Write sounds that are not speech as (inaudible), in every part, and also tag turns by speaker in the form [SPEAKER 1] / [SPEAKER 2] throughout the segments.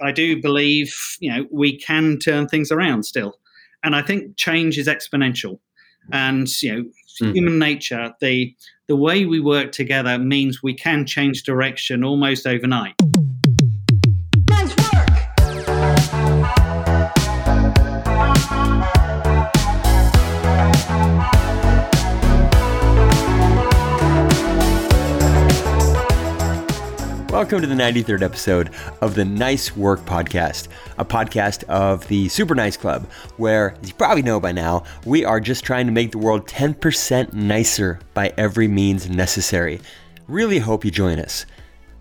[SPEAKER 1] I do believe, you know, we can turn things around still. And I think change is exponential. And, you know, mm. human nature, the the way we work together means we can change direction almost overnight.
[SPEAKER 2] Welcome to the 93rd episode of the Nice Work Podcast, a podcast of the Super Nice Club, where, as you probably know by now, we are just trying to make the world 10% nicer by every means necessary. Really hope you join us.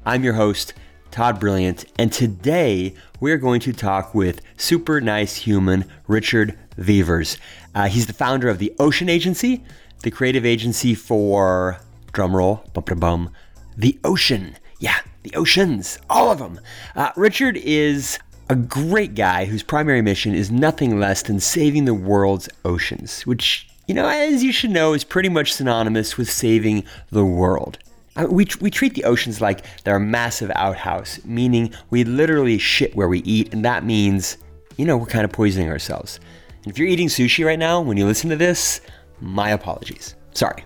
[SPEAKER 2] I'm your host, Todd Brilliant, and today we're going to talk with super nice human Richard Vevers. Uh, he's the founder of the Ocean Agency, the creative agency for, drumroll, bum bum, the Ocean. Yeah, the oceans, all of them. Uh, Richard is a great guy whose primary mission is nothing less than saving the world's oceans, which, you know, as you should know, is pretty much synonymous with saving the world. Uh, we, we treat the oceans like they're a massive outhouse, meaning we literally shit where we eat, and that means, you know, we're kind of poisoning ourselves. And if you're eating sushi right now when you listen to this, my apologies. Sorry.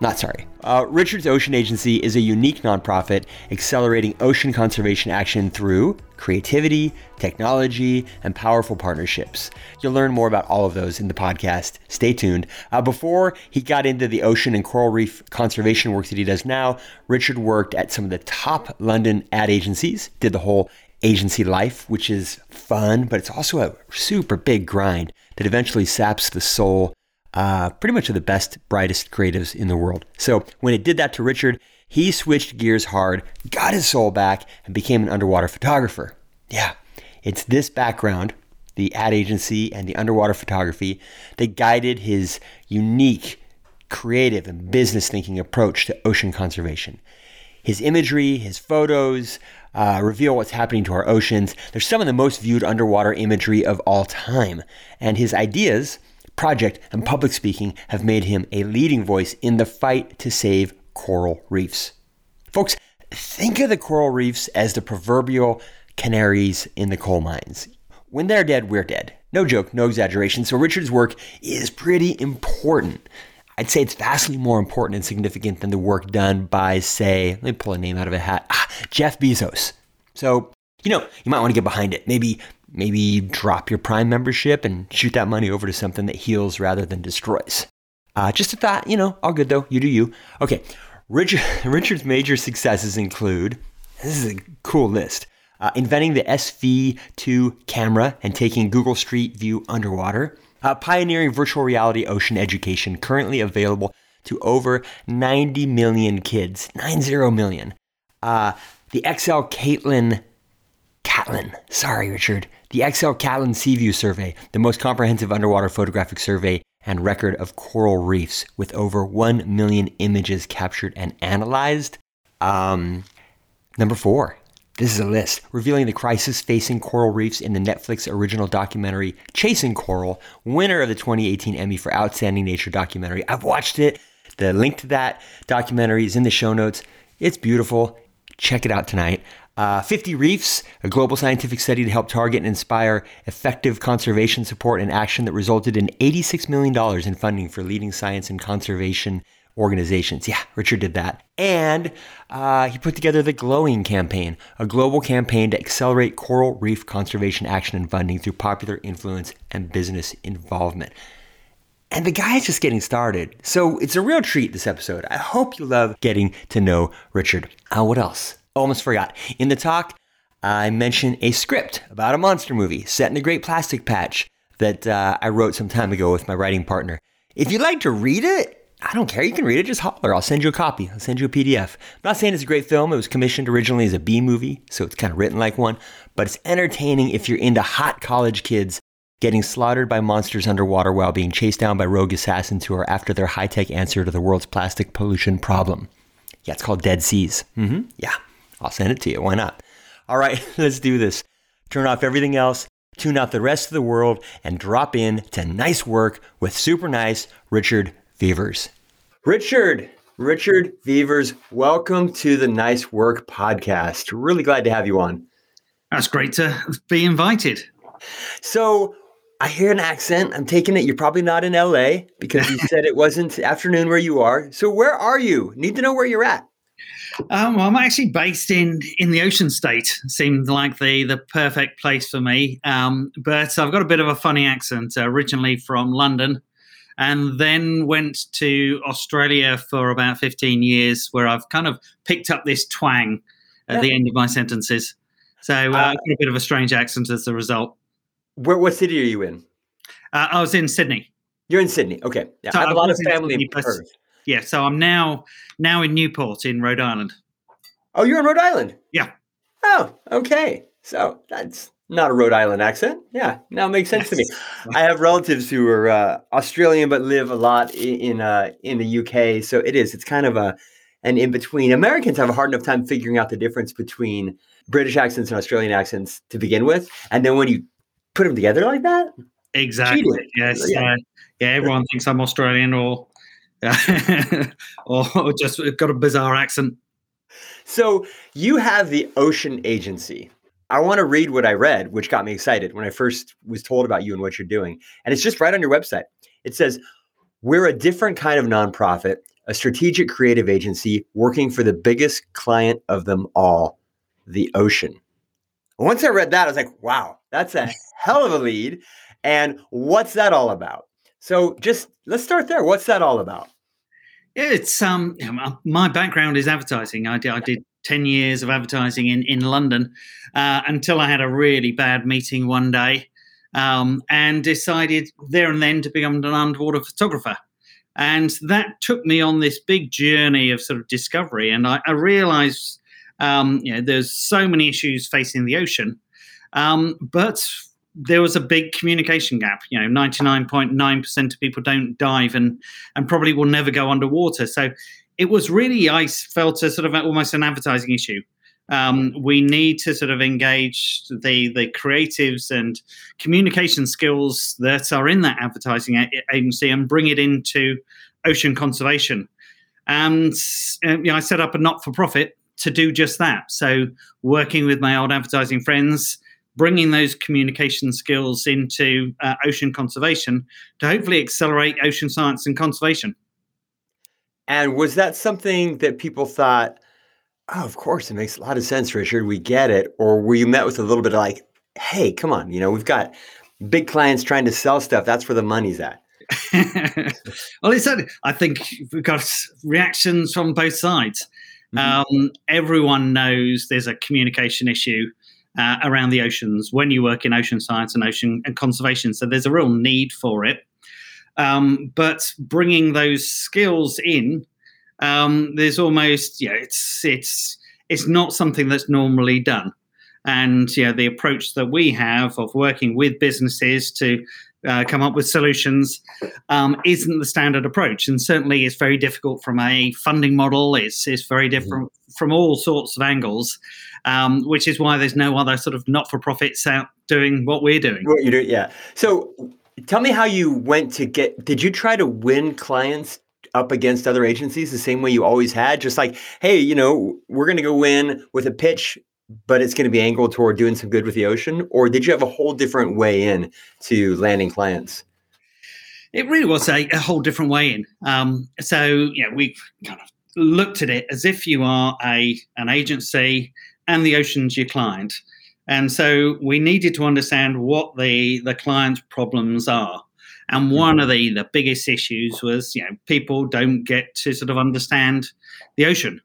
[SPEAKER 2] Not sorry. Uh, Richard's Ocean Agency is a unique nonprofit accelerating ocean conservation action through creativity, technology, and powerful partnerships. You'll learn more about all of those in the podcast. Stay tuned. Uh, before he got into the ocean and coral reef conservation work that he does now, Richard worked at some of the top London ad agencies, did the whole agency life, which is fun, but it's also a super big grind that eventually saps the soul uh, pretty much of the best, brightest creatives in the world. So when it did that to Richard, he switched gears hard, got his soul back, and became an underwater photographer. Yeah, it's this background, the ad agency and the underwater photography, that guided his unique, creative, and business thinking approach to ocean conservation. His imagery, his photos, uh, reveal what's happening to our oceans. They're some of the most viewed underwater imagery of all time. And his ideas project, and public speaking have made him a leading voice in the fight to save coral reefs. Folks, think of the coral reefs as the proverbial canaries in the coal mines. When they're dead, we're dead. No joke, no exaggeration. So Richard's work is pretty important. I'd say it's vastly more important and significant than the work done by, say, let me pull a name out of a hat, ah, Jeff Bezos. So, you know, you might want to get behind it. Maybe Maybe drop your Prime membership and shoot that money over to something that heals rather than destroys. Uh, just a thought, you know, all good though. You do you. Okay. Richard, (laughs) Richard's major successes include this is a cool list. Uh, inventing the SV2 camera and taking Google Street View underwater, uh, pioneering virtual reality ocean education, currently available to over 90 million kids, 90 million. Uh, the XL Caitlin Catlin, sorry, Richard, the XL Catlin Seaview Survey, the most comprehensive underwater photographic survey and record of coral reefs with over 1 million images captured and analyzed. Um, number four, this is a list revealing the crisis facing coral reefs in the Netflix original documentary Chasing Coral, winner of the 2018 Emmy for Outstanding Nature Documentary. I've watched it. The link to that documentary is in the show notes. It's beautiful. Check it out tonight. Uh, 50 Reefs, a global scientific study to help target and inspire effective conservation support and action that resulted in $86 million in funding for leading science and conservation organizations. Yeah, Richard did that. And uh, he put together the Glowing Campaign, a global campaign to accelerate coral reef conservation action and funding through popular influence and business involvement. And the guy is just getting started. So it's a real treat this episode. I hope you love getting to know Richard. Uh, what else? Almost forgot. In the talk, I mentioned a script about a monster movie set in a great plastic patch that uh, I wrote some time ago with my writing partner. If you'd like to read it, I don't care. You can read it. Just holler. I'll send you a copy. I'll send you a PDF. I'm not saying it's a great film. It was commissioned originally as a B movie, so it's kind of written like one. But it's entertaining if you're into hot college kids getting slaughtered by monsters underwater while being chased down by rogue assassins who are after their high tech answer to the world's plastic pollution problem. Yeah, it's called Dead Seas. Mm-hmm. Yeah. I'll send it to you. Why not? All right, (laughs) let's do this. Turn off everything else, tune out the rest of the world, and drop in to nice work with super nice Richard Vevers. Richard, Richard Vevers, welcome to the Nice Work podcast. Really glad to have you on.
[SPEAKER 1] That's great to be invited.
[SPEAKER 2] So I hear an accent. I'm taking it you're probably not in LA because you (laughs) said it wasn't afternoon where you are. So where are you? Need to know where you're at.
[SPEAKER 1] Um, well, I'm actually based in in the Ocean State. Seemed like the the perfect place for me. Um, but I've got a bit of a funny accent. Uh, originally from London, and then went to Australia for about 15 years, where I've kind of picked up this twang at yeah. the end of my sentences. So uh, uh, a bit of a strange accent as a result.
[SPEAKER 2] Where, what city are you in?
[SPEAKER 1] Uh, I was in Sydney.
[SPEAKER 2] You're in Sydney. Okay. Yeah, so I have I a lot of family in Perth.
[SPEAKER 1] Yeah, so I'm now now in Newport in Rhode Island.
[SPEAKER 2] Oh, you're in Rhode Island.
[SPEAKER 1] Yeah.
[SPEAKER 2] Oh, okay. So that's not a Rhode Island accent. Yeah, now it makes sense yes. to me. (laughs) I have relatives who are uh, Australian but live a lot in in, uh, in the UK. So it is. It's kind of a an in between. Americans have a hard enough time figuring out the difference between British accents and Australian accents to begin with, and then when you put them together like that,
[SPEAKER 1] exactly. Cheating. Yes. Yeah. Uh, yeah. Everyone thinks I'm Australian or (laughs) or just got a bizarre accent.
[SPEAKER 2] So you have the Ocean Agency. I want to read what I read, which got me excited when I first was told about you and what you're doing. And it's just right on your website. It says, We're a different kind of nonprofit, a strategic creative agency working for the biggest client of them all, the ocean. Once I read that, I was like, wow, that's a hell of a lead. And what's that all about? So just let's start there. What's that all about?
[SPEAKER 1] It's um my background is advertising. I did, I did 10 years of advertising in, in London uh, until I had a really bad meeting one day um, and decided there and then to become an underwater photographer. And that took me on this big journey of sort of discovery. And I, I realized, um, you know, there's so many issues facing the ocean, um, but there was a big communication gap. You know, 99.9% of people don't dive and, and probably will never go underwater. So it was really, I felt, a sort of almost an advertising issue. Um, we need to sort of engage the the creatives and communication skills that are in that advertising a- agency and bring it into ocean conservation. And uh, you know, I set up a not for profit to do just that. So working with my old advertising friends, bringing those communication skills into uh, ocean conservation to hopefully accelerate ocean science and conservation.
[SPEAKER 2] And was that something that people thought, oh, of course, it makes a lot of sense, Richard. We get it. Or were you met with a little bit of like, hey, come on, you know, we've got big clients trying to sell stuff. That's where the money's at. (laughs)
[SPEAKER 1] well, it's I think we've got reactions from both sides. Mm-hmm. Um, everyone knows there's a communication issue uh, around the oceans when you work in ocean science and ocean and conservation. So there's a real need for it. Um, but bringing those skills in, um, there's almost yeah, it's it's it's not something that's normally done. And yeah, the approach that we have of working with businesses to uh, come up with solutions um, isn't the standard approach, and certainly it's very difficult from a funding model. It's it's very mm-hmm. different mm-hmm. from all sorts of angles, um, which is why there's no other sort of not for profits out doing what we're doing.
[SPEAKER 2] What you do, yeah. So Tell me how you went to get. Did you try to win clients up against other agencies the same way you always had? Just like, hey, you know, we're going to go in with a pitch, but it's going to be angled toward doing some good with the ocean. Or did you have a whole different way in to landing clients?
[SPEAKER 1] It really was a, a whole different way in. Um, so yeah, we kind of looked at it as if you are a an agency and the ocean's your client. And so we needed to understand what the, the client's problems are. And mm-hmm. one of the, the biggest issues was, you know, people don't get to sort of understand the ocean.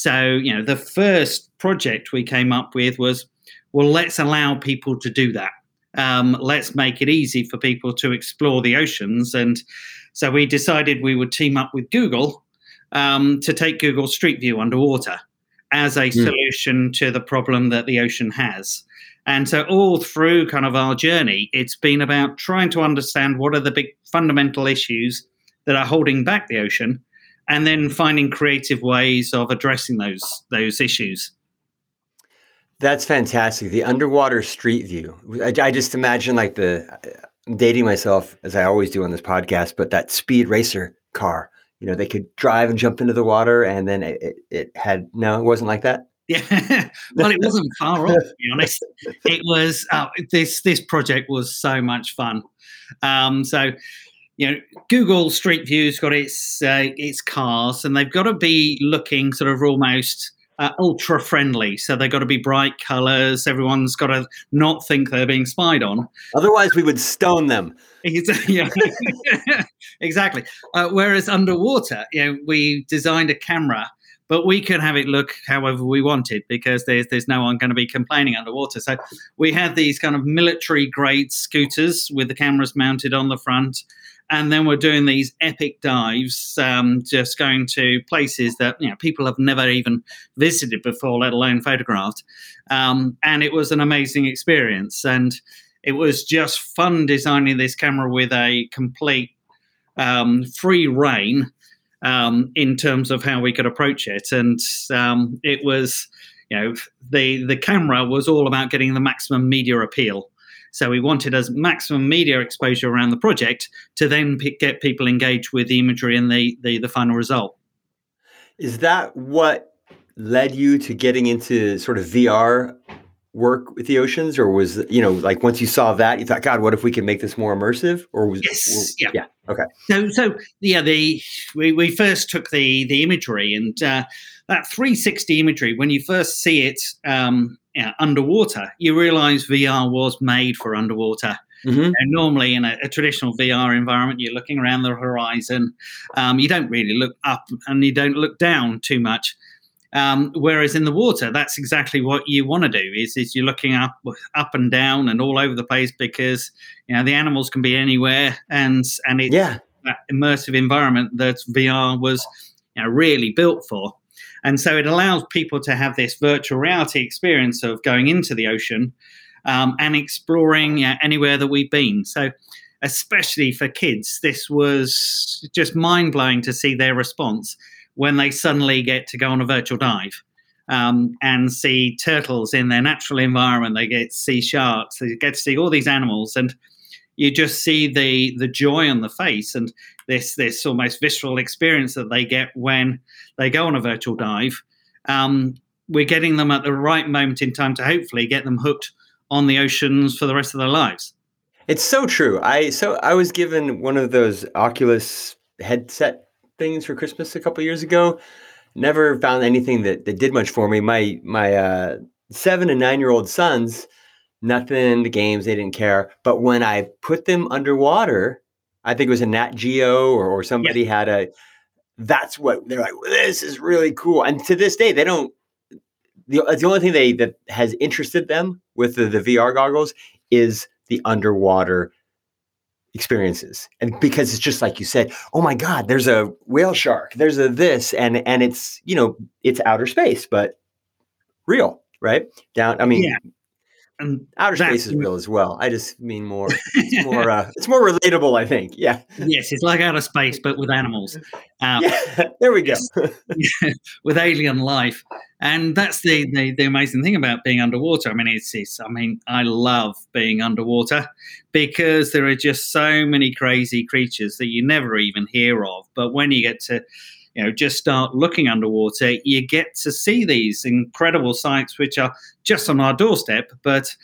[SPEAKER 1] So, you know, the first project we came up with was, well, let's allow people to do that. Um, let's make it easy for people to explore the oceans. And so we decided we would team up with Google um, to take Google Street View underwater as a mm. solution to the problem that the ocean has. And so, all through kind of our journey, it's been about trying to understand what are the big fundamental issues that are holding back the ocean, and then finding creative ways of addressing those those issues.
[SPEAKER 2] That's fantastic. The underwater street view. I, I just imagine like the I'm dating myself as I always do on this podcast, but that speed racer car you know they could drive and jump into the water and then it, it, it, had no it wasn't like that
[SPEAKER 1] Yeah, (laughs) well, it wasn't far off. To be honest, it was. Oh, this this project was so much fun. Um, so, you know, Google Street View's got its uh, its cars, and they've got to be looking sort of almost uh, ultra friendly. So they've got to be bright colors. Everyone's got to not think they're being spied on.
[SPEAKER 2] Otherwise, we would stone them. (laughs) (laughs)
[SPEAKER 1] exactly. Uh, whereas underwater, you know, we designed a camera, but we could have it look however we wanted because there's there's no one going to be complaining underwater. So we had these kind of military grade scooters with the cameras mounted on the front and then we're doing these epic dives, um, just going to places that you know people have never even visited before, let alone photographed. Um, and it was an amazing experience, and it was just fun designing this camera with a complete um, free reign um, in terms of how we could approach it, and um, it was. You know, the the camera was all about getting the maximum media appeal. So we wanted as maximum media exposure around the project to then pick, get people engaged with the imagery and the, the, the final result.
[SPEAKER 2] Is that what led you to getting into sort of VR work with the oceans, or was you know like once you saw that you thought, God, what if we could make this more immersive? Or was
[SPEAKER 1] yes, yeah,
[SPEAKER 2] yeah, okay.
[SPEAKER 1] So so yeah, the we, we first took the the imagery and uh, that 360 imagery when you first see it um, yeah, underwater, you realize VR was made for underwater. Mm-hmm. And normally, in a, a, traditional VR environment, you're looking around the horizon. Um, you don't really look up and you don't look down too much. Um, whereas in the water, that's exactly what you want to do. Is is you're looking up, up and down, and all over the place because you know the animals can be anywhere, and and it's yeah. that immersive environment that VR was you know, really built for. And so it allows people to have this virtual reality experience of going into the ocean um, and exploring know, anywhere that we've been. So, especially for kids, this was just mind blowing to see their response when they suddenly get to go on a virtual dive. Um, and see turtles in their natural environment. They get to see sharks. They get to see all these animals, and you just see the the joy on the face and this this almost visceral experience that they get when they go on a virtual dive. Um, we're getting them at the right moment in time to hopefully get them hooked on the oceans for the rest of their lives.
[SPEAKER 2] It's so true. I so I was given one of those Oculus headset things for Christmas a couple years ago. Never found anything that, that did much for me. My my uh, seven and nine year old sons nothing, the games, they didn't care. But when I put them underwater, I think it was a Nat Geo or, or somebody yeah. had a, that's what they're like, this is really cool. And to this day, they don't, the, uh, the only thing they that has interested them with the, the VR goggles is the underwater experiences and because it's just like you said oh my god there's a whale shark there's a this and and it's you know it's outer space but real right down i mean yeah
[SPEAKER 1] and
[SPEAKER 2] outer space is real as well. I just mean more. It's more. Uh, (laughs) it's more relatable, I think. Yeah.
[SPEAKER 1] Yes, it's like outer space, but with animals.
[SPEAKER 2] Um, (laughs) yeah, there we go. (laughs)
[SPEAKER 1] with alien life, and that's the, the, the amazing thing about being underwater. I mean, it's, it's. I mean, I love being underwater because there are just so many crazy creatures that you never even hear of. But when you get to you know just start looking underwater you get to see these incredible sights which are just on our doorstep but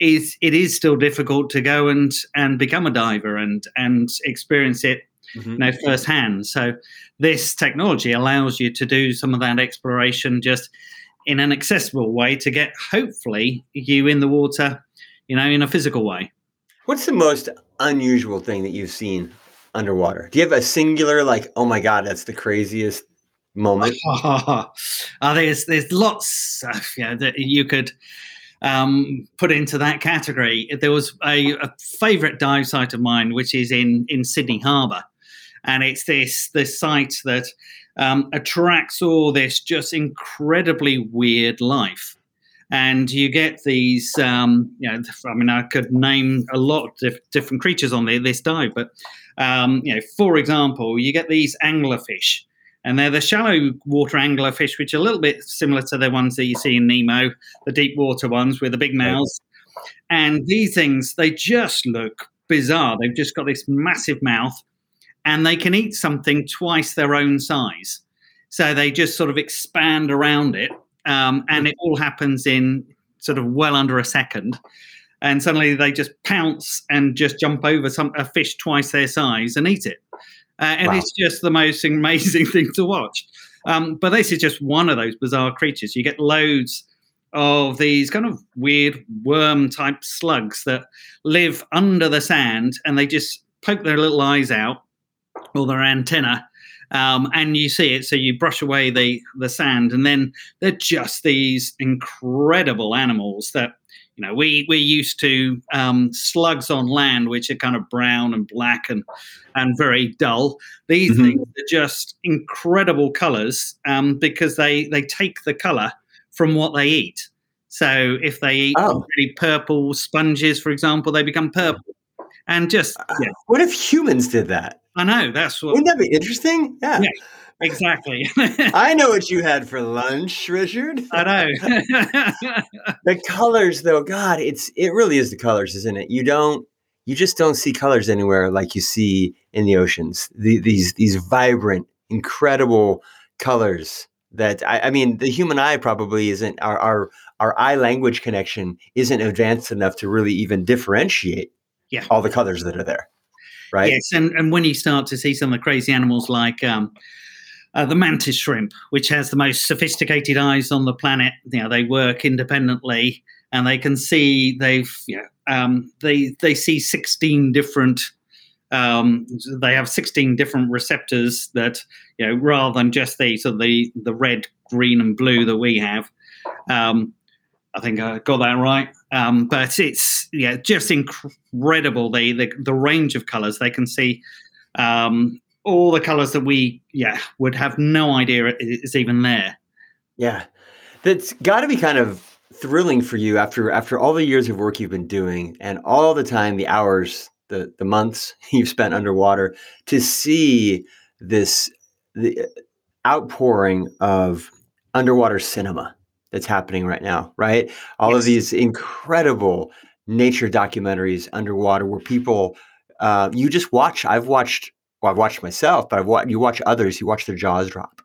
[SPEAKER 1] is it is still difficult to go and and become a diver and and experience it mm-hmm. you know firsthand. So this technology allows you to do some of that exploration just in an accessible way to get hopefully you in the water you know in a physical way.
[SPEAKER 2] What's the most unusual thing that you've seen underwater? Do you have a singular like, oh my god, that's the craziest moment? (laughs)
[SPEAKER 1] Oh, there's there's lots uh, yeah, that you could um, put into that category. There was a, a favourite dive site of mine, which is in in Sydney Harbour, and it's this this site that um, attracts all this just incredibly weird life and you get these. Um, you know, I mean, I could name a lot of diff- different creatures on this dive, but um, you know, for example, you get these anglerfish, and they're the shallow water anglerfish, which are a little bit similar to the ones that you see in Nemo, the deep water ones with the big mouths. And these things, they just look bizarre. They've just got this massive mouth, and they can eat something twice their own size. So they just sort of expand around it um, and it all happens in sort of well under a second. And suddenly they just pounce and just jump over some a fish twice their size and eat it. Uh, and wow. it's just the most amazing (laughs) thing to watch. Um, but this is just one of those bizarre creatures. You get loads of these kind of weird worm type slugs that live under the sand and they just poke their little eyes out or their antenna um, and you see it so you brush away the the sand and then they're just these incredible animals that you know we we're used to um, slugs on land which are kind of brown and black and and very dull these mm-hmm. things are just incredible colors um, because they they take the color from what they eat. So if they eat oh. really purple sponges, for example, they become purple. And just uh,
[SPEAKER 2] what if humans did that?
[SPEAKER 1] I know that's what.
[SPEAKER 2] Wouldn't that be interesting? Yeah. yeah
[SPEAKER 1] exactly. (laughs)
[SPEAKER 2] I know what you had for lunch, Richard.
[SPEAKER 1] I know. (laughs) (laughs)
[SPEAKER 2] the colors, though, God, it's it really is the colors, isn't it? You don't, you just don't see colors anywhere like you see in the oceans. The, these these vibrant, incredible colors that I, I, mean the human eye probably isn't our, our our eye language connection isn't advanced enough to really even differentiate
[SPEAKER 1] yeah.
[SPEAKER 2] all the colors that are there right
[SPEAKER 1] yes and, and when you start to see some of the crazy animals like um, uh, the mantis shrimp which has the most sophisticated eyes on the planet. You know they work independently and they can see they've you know, um, they they see 16 different um, they have 16 different receptors that you know rather than just the so the the red green and blue that we have um, i think i got that right. Um, but it's yeah just incredible. The, the the range of colors. They can see um, all the colors that we yeah would have no idea is even there
[SPEAKER 2] yeah that's got to be kind of thrilling for you after after all the years of work you've been doing and all the time the hours the the months (laughs) you've spent underwater to see this the outpouring of underwater cinema that's happening right now, right? All yes. of these incredible nature documentaries underwater where people uh, you just watch. I've watched. Well, I've watched myself, but I've watched. You watch others. You watch their jaws drop,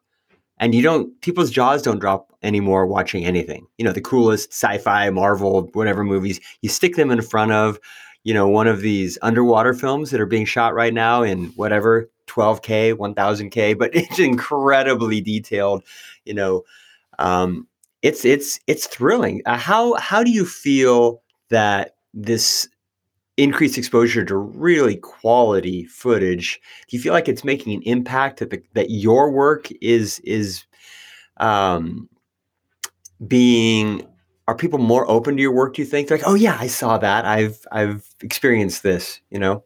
[SPEAKER 2] and you don't. People's jaws don't drop anymore watching anything. You know, the coolest sci-fi, Marvel, whatever movies. You stick them in front of you know, one of these underwater films that are being shot right now in whatever 12K, 1000K, but (laughs) it's incredibly detailed, you know. Um, it's it's it's thrilling. Uh, how how do you feel that this increased exposure to really quality footage do you feel like it's making an impact that the, that your work is is um, being are people more open to your work? Do you think? They're like, oh yeah, I saw that. I've I've experienced this. You know.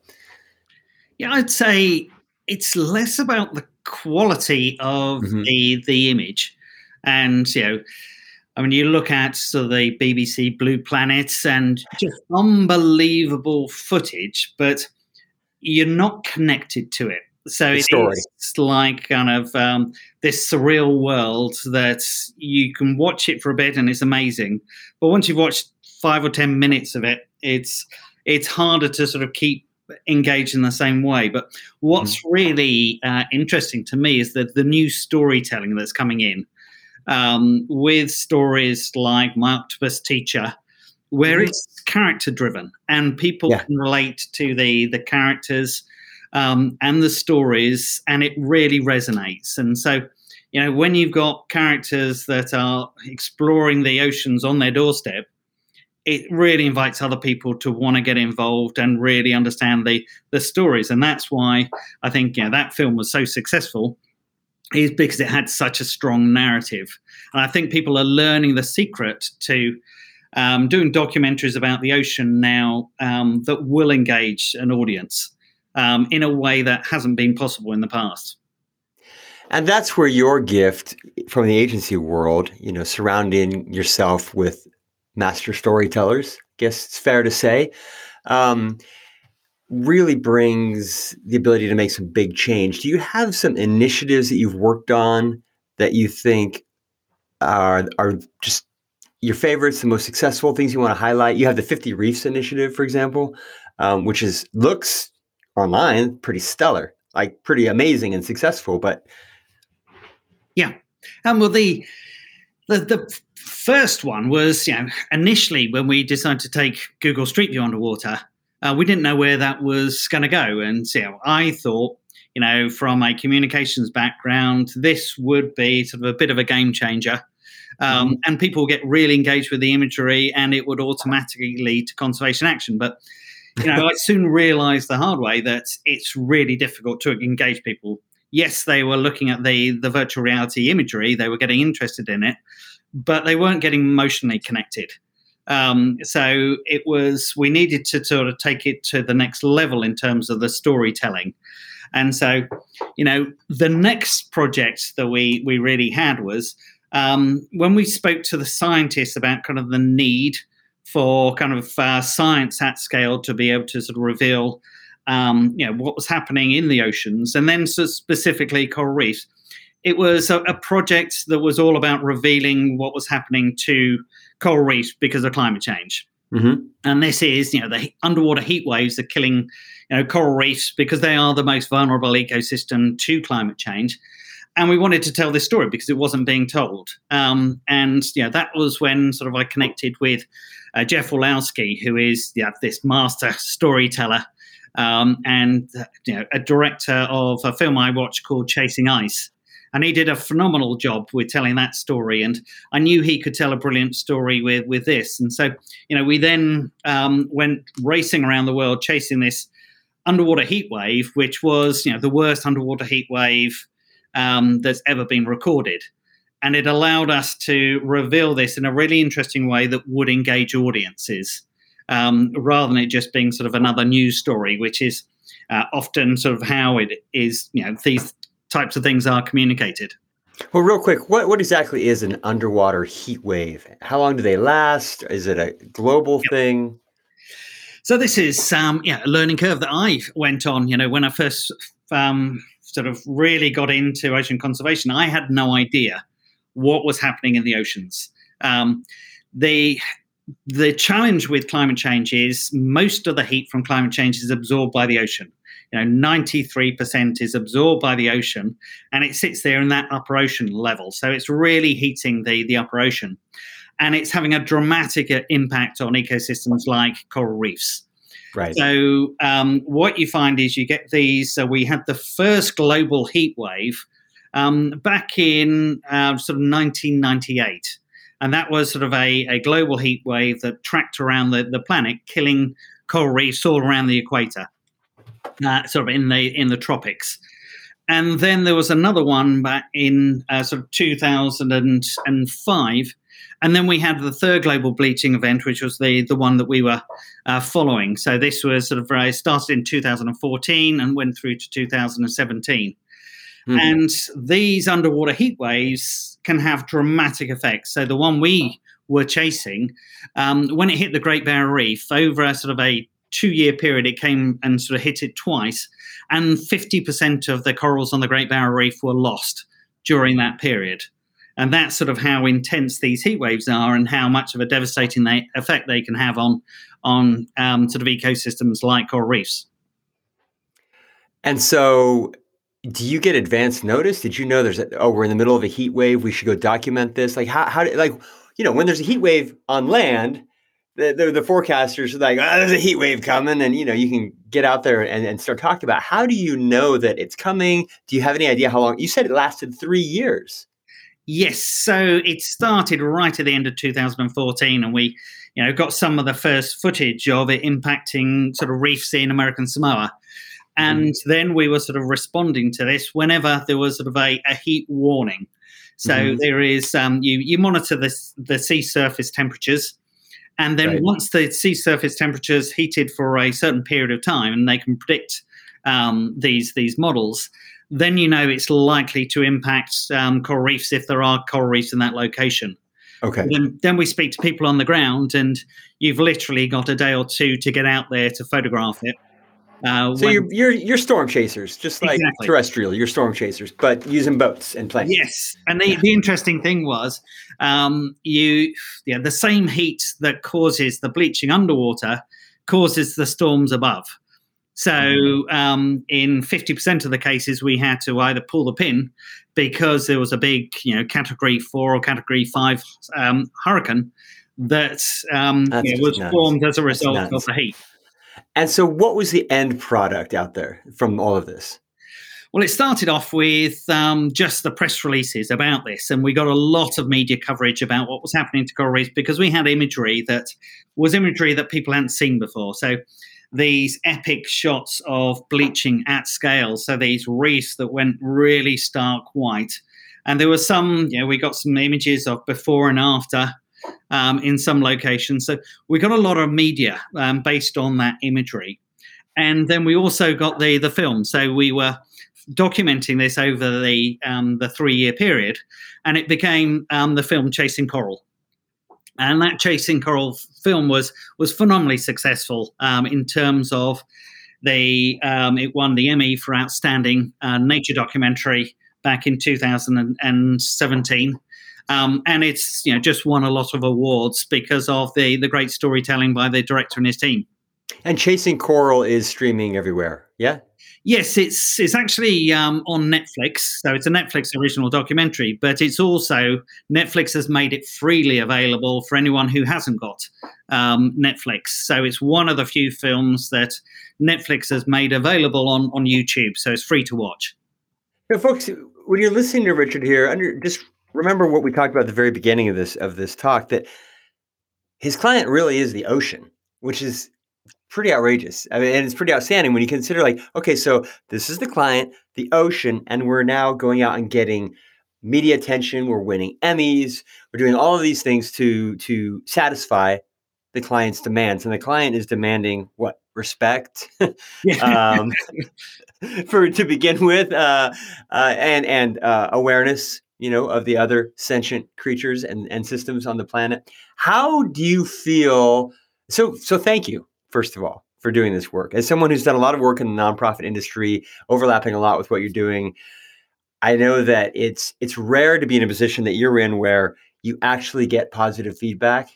[SPEAKER 1] Yeah, I'd say it's less about the quality of mm-hmm. the the image, and you know, I mean, you look at so the BBC Blue Planets and just unbelievable footage, but you're not connected to it. So it's like kind of um, this surreal world that you can watch it for a bit and it's amazing, but once you've watched five or ten minutes of it, it's it's harder to sort of keep engaged in the same way. But what's mm. really uh, interesting to me is that the new storytelling that's coming in um, with stories like My Octopus Teacher, where mm. it's character driven and people yeah. can relate to the the characters um, and the stories, and it really resonates. And so, you know, when you've got characters that are exploring the oceans on their doorstep, it really invites other people to want to get involved and really understand the the stories. And that's why I think you know, that film was so successful is because it had such a strong narrative. And I think people are learning the secret to um, doing documentaries about the ocean now um, that will engage an audience um, in a way that hasn't been possible in the past.
[SPEAKER 2] And that's where your gift from the agency world, you know, surrounding yourself with master storytellers, I guess it's fair to say, um, really brings the ability to make some big change. Do you have some initiatives that you've worked on that you think are are just your favorites, the most successful things you want to highlight? You have the 50 Reefs initiative, for example, um, which is looks online pretty stellar, like pretty amazing and successful. But
[SPEAKER 1] yeah, and well, the The, the first one was, you know, initially when we decided to take Google Street View underwater, uh, we didn't know where that was going to go. And you know, I thought, you know, from a communications background, this would be sort of a bit of a game changer. Um, mm-hmm. And people get really engaged with the imagery, and it would automatically lead to conservation action. But you know, I soon realised the hard way that it's really difficult to engage people. Yes, they were looking at the the virtual reality imagery; they were getting interested in it, but they weren't getting emotionally connected. Um, so it was we needed to sort of take it to the next level in terms of the storytelling. And so, you know, the next project that we we really had was um, when we spoke to the scientists about kind of the need for kind of uh, science at scale to be able to sort of reveal, um, you know, what was happening in the oceans, and then so specifically coral reefs. It was a, a project that was all about revealing what was happening to coral reefs because of climate change. Mm-hmm. And this is, you know, the underwater heat waves are killing, you know, coral reefs because they are the most vulnerable ecosystem to climate change. And we wanted to tell this story because it wasn't being told. Um, and you know, that was when sort of I connected with uh, Jeff Orlowski, who is yeah, this master storyteller um, and you know, a director of a film I watched called Chasing Ice and he did a phenomenal job with telling that story. And I knew he could tell a brilliant story with with this. And so, you know, we then um, went racing around the world chasing this underwater heat wave, which was you know the worst underwater heat wave um, that's ever been recorded. And it allowed us to reveal this in a really interesting way that would engage audiences, um, rather than it just being sort of another news story, which is uh, often sort of how it is. You know, these types of things are communicated.
[SPEAKER 2] Well, real quick, what, what exactly is an underwater heat wave? How long do they last? Is it a global yep. thing?
[SPEAKER 1] So this is um, yeah, a learning curve that I went on. You know, when I first um, sort of really got into ocean conservation, I had no idea what was happening in the oceans. Um, the the challenge with climate change is most of the heat from climate change is absorbed by the ocean you know 93% is absorbed by the ocean and it sits there in that upper ocean level so it's really heating the the upper ocean and it's having a dramatic uh, impact on ecosystems like coral reefs
[SPEAKER 2] Right.
[SPEAKER 1] So um, what you find is you get these. So we had the first global heat wave um, back in uh, sort of 1998, and that was sort of a, a global heat wave that tracked around the, the planet, killing coral reefs all around the equator uh, sort of in the in the tropics. And then there was another one back in uh, sort of 2005. And then we had the third global bleaching event, which was the, the one that we were uh, following. So this was sort of uh, started in 2014 and went through to 2017. Mm-hmm. And these underwater heat waves can have dramatic effects. So the one we were chasing, um, when it hit the Great Barrier Reef over a sort of a two year period, it came and sort of hit it twice, and 50% of the corals on the Great Barrier Reef were lost during that period. And that's sort of how intense these heat waves are, and how much of a devastating they, effect they can have on on um, sort of ecosystems like coral reefs.
[SPEAKER 2] And so, do you get advance notice? Did you know there's a, oh we're in the middle of a heat wave? We should go document this. Like how how like you know when there's a heat wave on land, the, the, the forecasters are like, oh, there's a heat wave coming. And, you know, you can get out there and, and start talking about how do you know that it's coming? Do you have any idea how long? You said it lasted three years.
[SPEAKER 1] Yes. So it started right at the end of 2014. And we, you know, got some of the first footage of it impacting sort of reefs in American Samoa. And mm. then we were sort of responding to this whenever there was sort of a, a heat warning. So mm-hmm. there is um, you you monitor this the sea surface temperatures and then right. once the sea surface temperatures heated for a certain period of time, and they can predict um, these these models, then you know it's likely to impact um, coral reefs if there are coral reefs in that location.
[SPEAKER 2] Okay.
[SPEAKER 1] Then, then we speak to people on the ground, and you've literally got a day or two to get out there to photograph it.
[SPEAKER 2] Uh, so when, you're, you're you're storm chasers, just like exactly. terrestrial. You're storm chasers, but using boats and planes.
[SPEAKER 1] Yes, and the, the interesting thing was, um, you yeah, the same heat that causes the bleaching underwater causes the storms above. So um, in 50% of the cases, we had to either pull the pin because there was a big, you know, category four or category five um, hurricane that um, was nuts. formed as a result of the heat.
[SPEAKER 2] And so, what was the end product out there from all of this?
[SPEAKER 1] Well, it started off with um, just the press releases about this, and we got a lot of media coverage about what was happening to coral reefs because we had imagery that was imagery that people hadn't seen before. So, these epic shots of bleaching at scale, so these reefs that went really stark white, and there were some, you know, we got some images of before and after. Um, in some locations. So we got a lot of media um, based on that imagery. And then we also got the the film. So we were documenting this over the um, the three year period, and it became um, the film Chasing Coral. And that Chasing Coral film was was phenomenally successful um, in terms of the um, it won the Emmy for outstanding uh, nature documentary back in 2017. Um, and it's you know just won a lot of awards because of the the great storytelling by the director and his team.
[SPEAKER 2] And Chasing Coral is streaming everywhere. Yeah.
[SPEAKER 1] Yes, it's it's actually um, on Netflix, so it's a Netflix original documentary. But it's also Netflix has made it freely available for anyone who hasn't got um, Netflix. So it's one of the few films that Netflix has made available on on YouTube, so it's free to watch.
[SPEAKER 2] Now, folks, when you're listening to Richard here, under, just remember what we talked about at the very beginning of this of this talk that his client really is the ocean, which is pretty outrageous. I mean, and it's pretty outstanding when you consider like, okay, so this is the client, the ocean, and we're now going out and getting media attention. We're winning Emmys. We're doing all of these things to to satisfy the client's demands, and the client is demanding what respect (laughs) um, (laughs) for to begin with, uh, uh, and and uh, awareness. You know of the other sentient creatures and, and systems on the planet. How do you feel? So so thank you first of all, for doing this work. As someone who's done a lot of work in the nonprofit industry, overlapping a lot with what you're doing, I know that it's it's rare to be in a position that you're in where you actually get positive feedback.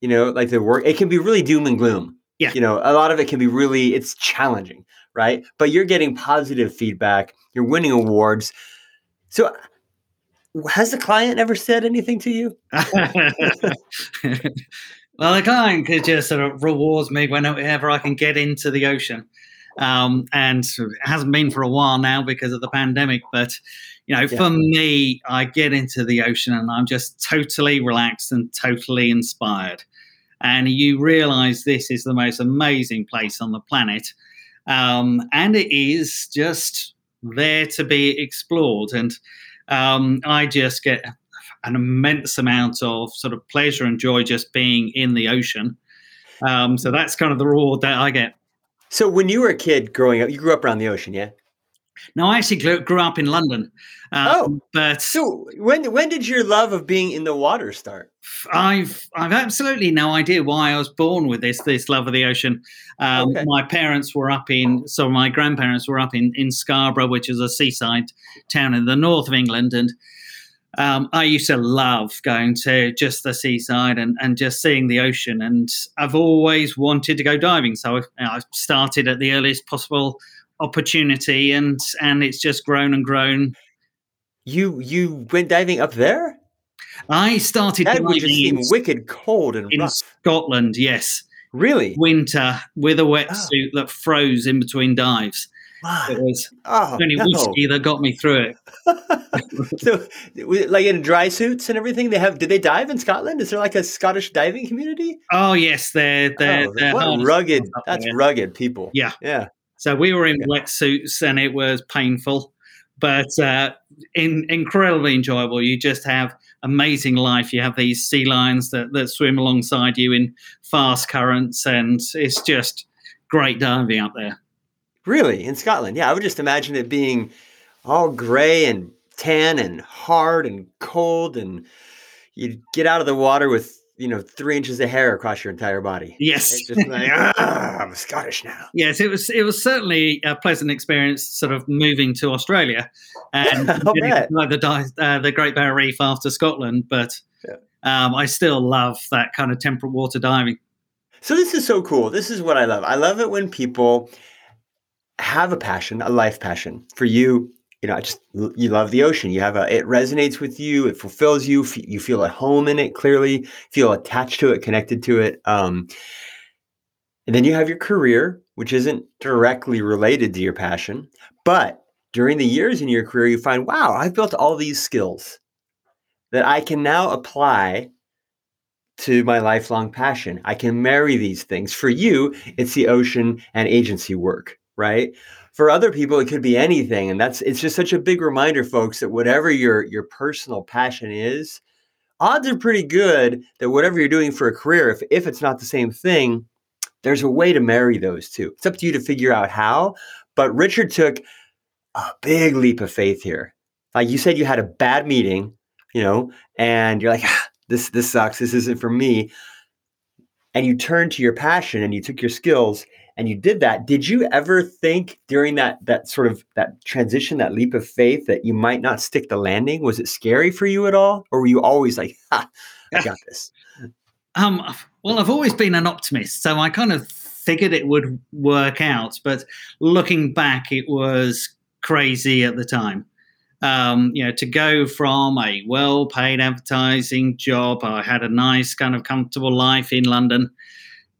[SPEAKER 2] You know, like the work, it can be really doom and gloom.
[SPEAKER 1] Yeah.
[SPEAKER 2] You know, a lot of it can be really, it's challenging, right? But you're getting positive feedback, you're winning awards. So has the client ever said anything to you? (laughs)
[SPEAKER 1] Well, the client could just sort of rewards me whenever I can get into the ocean. Um, and it hasn't been for a while now because of the pandemic. But, you know, yeah. for me, I get into the ocean and I'm just totally relaxed and totally inspired. And you realize this is the most amazing place on the planet. Um, and it is just there to be explored. And um, I just get an immense amount of sort of pleasure and joy just being in the ocean. Um, so that's kind of the reward that I get.
[SPEAKER 2] So when you were a kid growing up, you grew up around the ocean, yeah?
[SPEAKER 1] No, I actually grew, grew up in London.
[SPEAKER 2] Um, oh, but so when when did your love of being in the water start?
[SPEAKER 1] I've I've absolutely no idea why I was born with this this love of the ocean. Um, okay. My parents were up in so my grandparents were up in in Scarborough, which is a seaside town in the north of England, and um, I used to love going to just the seaside and, and just seeing the ocean. And I've always wanted to go diving. So I started at the earliest possible opportunity and, and it's just grown and grown.
[SPEAKER 2] You, you went diving up there?
[SPEAKER 1] I started
[SPEAKER 2] that would just seem wicked cold and
[SPEAKER 1] in
[SPEAKER 2] rough.
[SPEAKER 1] Scotland. Yes,
[SPEAKER 2] really,
[SPEAKER 1] winter with a ah. wetsuit oh. that froze in between dives. It was oh, only no. whiskey that got me through
[SPEAKER 2] it. (laughs) so, like in dry suits and everything, they have. Did they dive in Scotland? Is there like a Scottish diving community?
[SPEAKER 1] Oh yes, they're they're, oh, they're
[SPEAKER 2] rugged. That's there. rugged people.
[SPEAKER 1] Yeah,
[SPEAKER 2] yeah.
[SPEAKER 1] So we were in yeah. wetsuits and it was painful, but uh, in, incredibly enjoyable. You just have amazing life. You have these sea lions that, that swim alongside you in fast currents, and it's just great diving out there.
[SPEAKER 2] Really? In Scotland? Yeah, I would just imagine it being all gray and tan and hard and cold, and you'd get out of the water with you know three inches of hair across your entire body.
[SPEAKER 1] Yes,
[SPEAKER 2] just like ah, I'm Scottish now.
[SPEAKER 1] Yes, it was. It was certainly a pleasant experience, sort of moving to Australia and (laughs) like the uh, the Great Barrier Reef after Scotland, but yeah. um, I still love that kind of temperate water diving.
[SPEAKER 2] So this is so cool. This is what I love. I love it when people have a passion, a life passion. For you, you know, I just you love the ocean. You have a it resonates with you. It fulfills you. You feel at home in it. Clearly, feel attached to it, connected to it. Um, and then you have your career, which isn't directly related to your passion, but during the years in your career, you find, wow, I've built all these skills that I can now apply to my lifelong passion. I can marry these things. For you, it's the ocean and agency work, right? For other people it could be anything and that's it's just such a big reminder folks that whatever your your personal passion is odds are pretty good that whatever you're doing for a career if, if it's not the same thing there's a way to marry those two. It's up to you to figure out how but richard took a big leap of faith here. Like you said you had a bad meeting you know and you're like ah, this this sucks. This isn't for me. And you turned to your passion and you took your skills and you did that did you ever think during that that sort of that transition that leap of faith that you might not stick the landing? Was it scary for you at all or were you always like ha, i got this? (laughs)
[SPEAKER 1] Um well i've always been an optimist so i kind of figured it would work out but looking back it was crazy at the time. Um, you know, to go from a well-paid advertising job, I had a nice kind of comfortable life in London,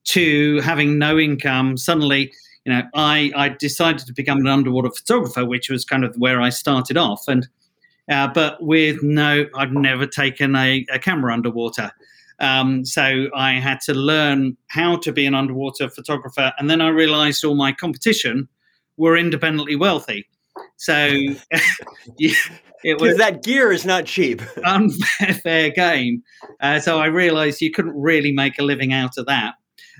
[SPEAKER 1] to having no income, suddenly, you know, I, I decided to become an underwater photographer, which was kind of where I started off. And uh, but with no, I'd never taken a, a camera underwater. Um, so I had to learn how to be an underwater photographer, and then I realized all my competition were independently wealthy. So (laughs)
[SPEAKER 2] it was that gear is not cheap. (laughs)
[SPEAKER 1] unfair game. Uh, so I realized you couldn't really make a living out of that.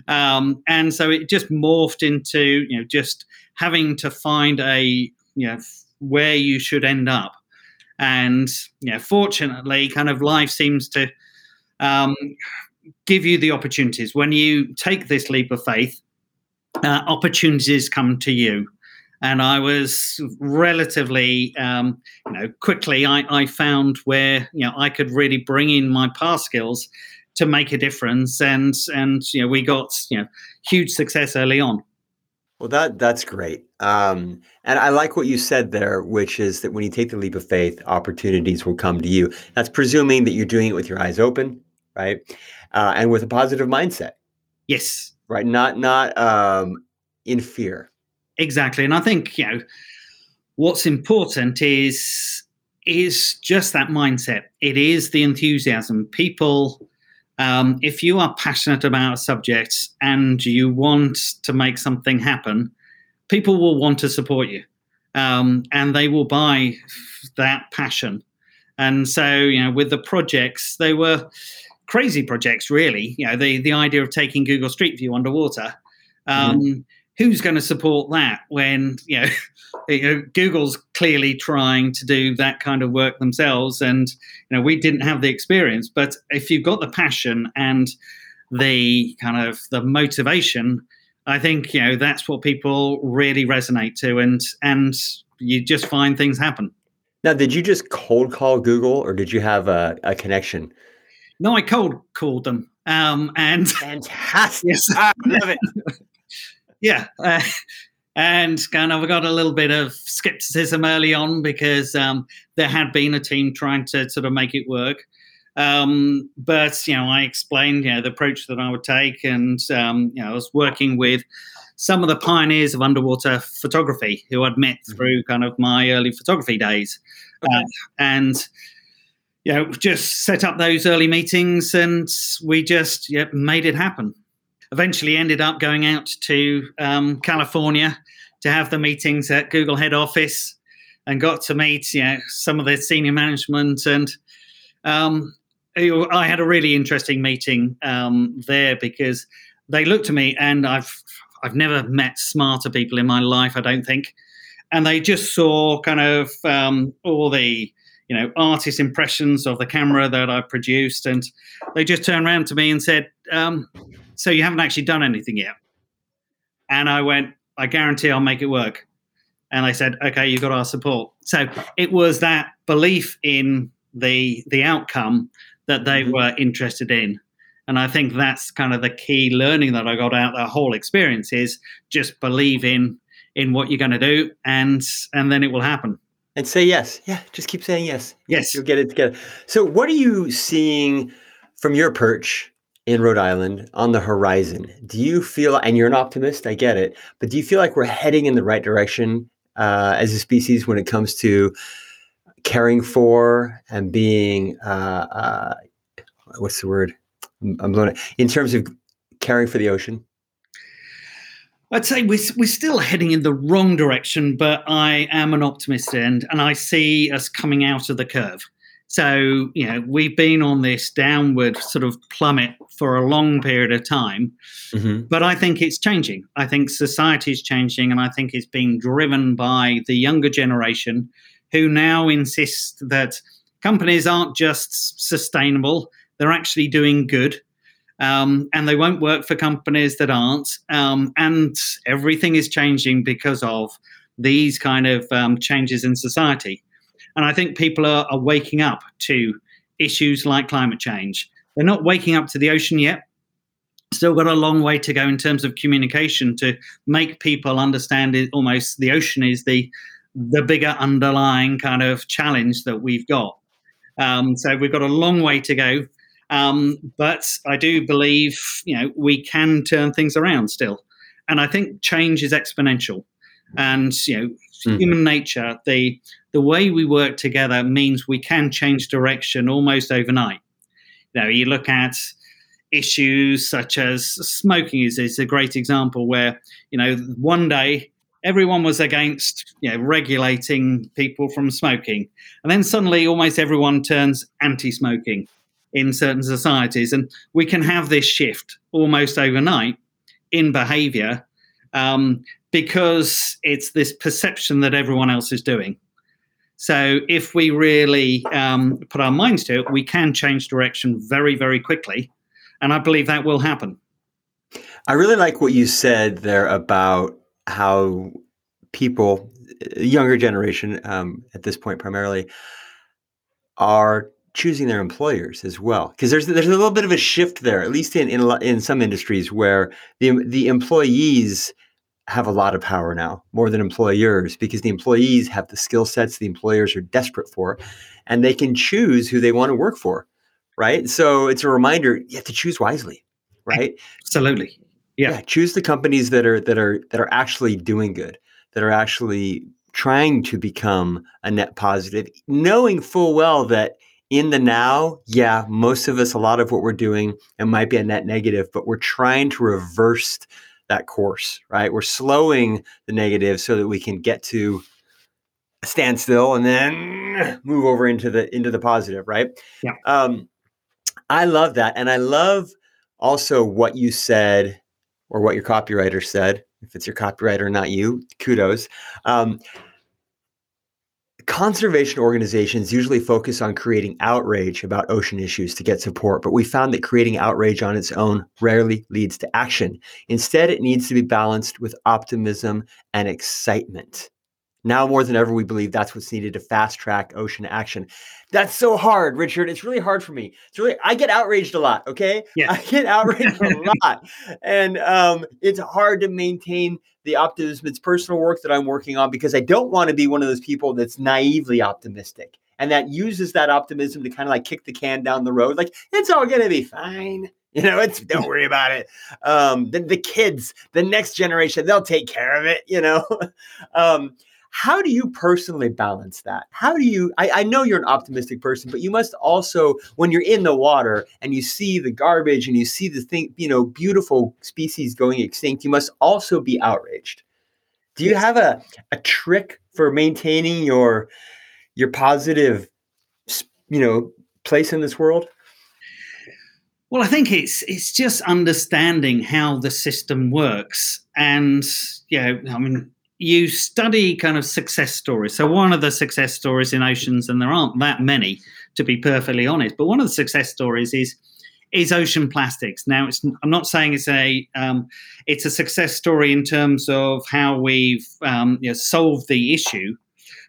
[SPEAKER 1] Um, and so it just morphed into you know just having to find a you know where you should end up. And you know, fortunately, kind of life seems to um, give you the opportunities when you take this leap of faith. Uh, opportunities come to you and I was relatively, um, you know, quickly. I, I, found where you know I could really bring in my past skills to make a difference, and and you know we got you know huge success early on.
[SPEAKER 2] Well, that that's great, um, and I like what you said there, which is that when you take the leap of faith, opportunities will come to you. That's presuming that you're doing it with your eyes open, right, uh, and with a positive mindset.
[SPEAKER 1] Yes.
[SPEAKER 2] Right. Not not um, in fear.
[SPEAKER 1] Exactly, and I think you know what's important is is just that mindset. It is the enthusiasm. People um, if you are passionate about a subject and you want to make something happen, people will want to support you, um, and they will buy that passion. And so, you know, with the projects, they were crazy projects, really. You know, the the idea of taking Google Street View underwater. Um, mm who's going to support that when you know, (laughs) you know, Google's clearly trying to do that kind of work themselves, and you know we didn't have the experience. But if you've got the passion and the kind of the motivation, I think you know that's what people really resonate to, and and you just find things happen.
[SPEAKER 2] Now, did you just cold call Google, or did you have a, a connection?
[SPEAKER 1] No, I cold called them. Um, and
[SPEAKER 2] fantastic. (laughs) Yes. I love it.
[SPEAKER 1] Yeah. Uh, and kind of we got a little bit of skepticism early on because um, there had been a team trying to sort of make it work. Um, but you know, I explained you know the approach that I would take, and um, you know, I was working with some of the pioneers of underwater photography who I'd met mm-hmm. through kind of my early photography days, okay. uh, and you know, just set up those early meetings, and we just yeah, made it happen eventually ended up going out to um, California to have the meetings at Google head office and got to meet you know, some of the senior management. And um, I had a really interesting meeting um, there because they looked at me and I've I've never met smarter people in my life, I don't think. And they just saw kind of um, all the you know artist impressions of the camera that I produced, and they just turned around to me and said, um, so you haven't actually done anything yet. And I went, I guarantee I'll make it work. And they said, okay, you've got our support. So it was that belief in the the outcome that they mm-hmm. were interested in. And I think that's kind of the key learning that I got out of the whole experience is just believe in in what you're going to do, and and then it will happen.
[SPEAKER 2] And say yes. Yeah, just keep saying yes.
[SPEAKER 1] Yes,
[SPEAKER 2] you'll get it together. So, what are you seeing from your perch in Rhode Island on the horizon? Do you feel, and you're an optimist, I get it, but do you feel like we're heading in the right direction uh, as a species when it comes to caring for and being, uh, uh, what's the word? I'm blown. In terms of caring for the ocean?
[SPEAKER 1] I'd say we're, we're still heading in the wrong direction, but I am an optimist and, and I see us coming out of the curve. So, you know, we've been on this downward sort of plummet for a long period of time, mm-hmm. but I think it's changing. I think society is changing, and I think it's being driven by the younger generation who now insist that companies aren't just sustainable, they're actually doing good um, and they won't work for companies that aren't. Um, and everything is changing because of these kind of um, changes in society. And I think people are, are waking up to issues like climate change. They're not waking up to the ocean yet. Still got a long way to go in terms of communication to make people understand it. Almost the ocean is the the bigger underlying kind of challenge that we've got. Um, so we've got a long way to go. Um, but I do believe, you know, we can turn things around still. And I think change is exponential. And, you know, mm. human nature, the the way we work together means we can change direction almost overnight. You know, you look at issues such as smoking is, is a great example where, you know, one day everyone was against you know, regulating people from smoking. And then suddenly almost everyone turns anti smoking in certain societies. And we can have this shift almost overnight in behavior um, because it's this perception that everyone else is doing. So if we really um, put our minds to it, we can change direction very, very quickly. And I believe that will happen.
[SPEAKER 2] I really like what you said there about how people, younger generation um, at this point primarily, are choosing their employers as well because there's there's a little bit of a shift there at least in in, in some industries where the the employees have a lot of power now more than employers because the employees have the skill sets the employers are desperate for and they can choose who they want to work for right so it's a reminder you have to choose wisely right
[SPEAKER 1] absolutely yeah.
[SPEAKER 2] yeah choose the companies that are that are that are actually doing good that are actually trying to become a net positive knowing full well that in the now, yeah, most of us, a lot of what we're doing, it might be a net negative, but we're trying to reverse that course, right? We're slowing the negative so that we can get to a standstill and then move over into the into the positive, right?
[SPEAKER 1] Yeah.
[SPEAKER 2] Um, I love that, and I love also what you said or what your copywriter said. If it's your copywriter, not you, kudos. Um, Conservation organizations usually focus on creating outrage about ocean issues to get support, but we found that creating outrage on its own rarely leads to action. Instead, it needs to be balanced with optimism and excitement. Now more than ever, we believe that's what's needed to fast track ocean action. That's so hard, Richard. It's really hard for me. It's really I get outraged a lot. Okay,
[SPEAKER 1] yeah.
[SPEAKER 2] I get outraged a (laughs) lot, and um, it's hard to maintain the optimism. It's personal work that I'm working on because I don't want to be one of those people that's naively optimistic and that uses that optimism to kind of like kick the can down the road. Like it's all gonna be fine. You know, it's don't worry about it. Um, the, the kids, the next generation, they'll take care of it. You know. (laughs) um, how do you personally balance that? How do you? I, I, know you're an optimistic person, but you must also, when you're in the water and you see the garbage and you see the thing, you know, beautiful species going extinct, you must also be outraged. Do you have a, a trick for maintaining your your positive, you know, place in this world?
[SPEAKER 1] Well, I think it's it's just understanding how the system works, and you know, I mean, you study kind of success stories. So one of the success stories in oceans, and there aren't that many, to be perfectly honest, but one of the success stories is is ocean plastics. Now, it's I'm not saying it's a um, it's a success story in terms of how we've um, you know, solved the issue,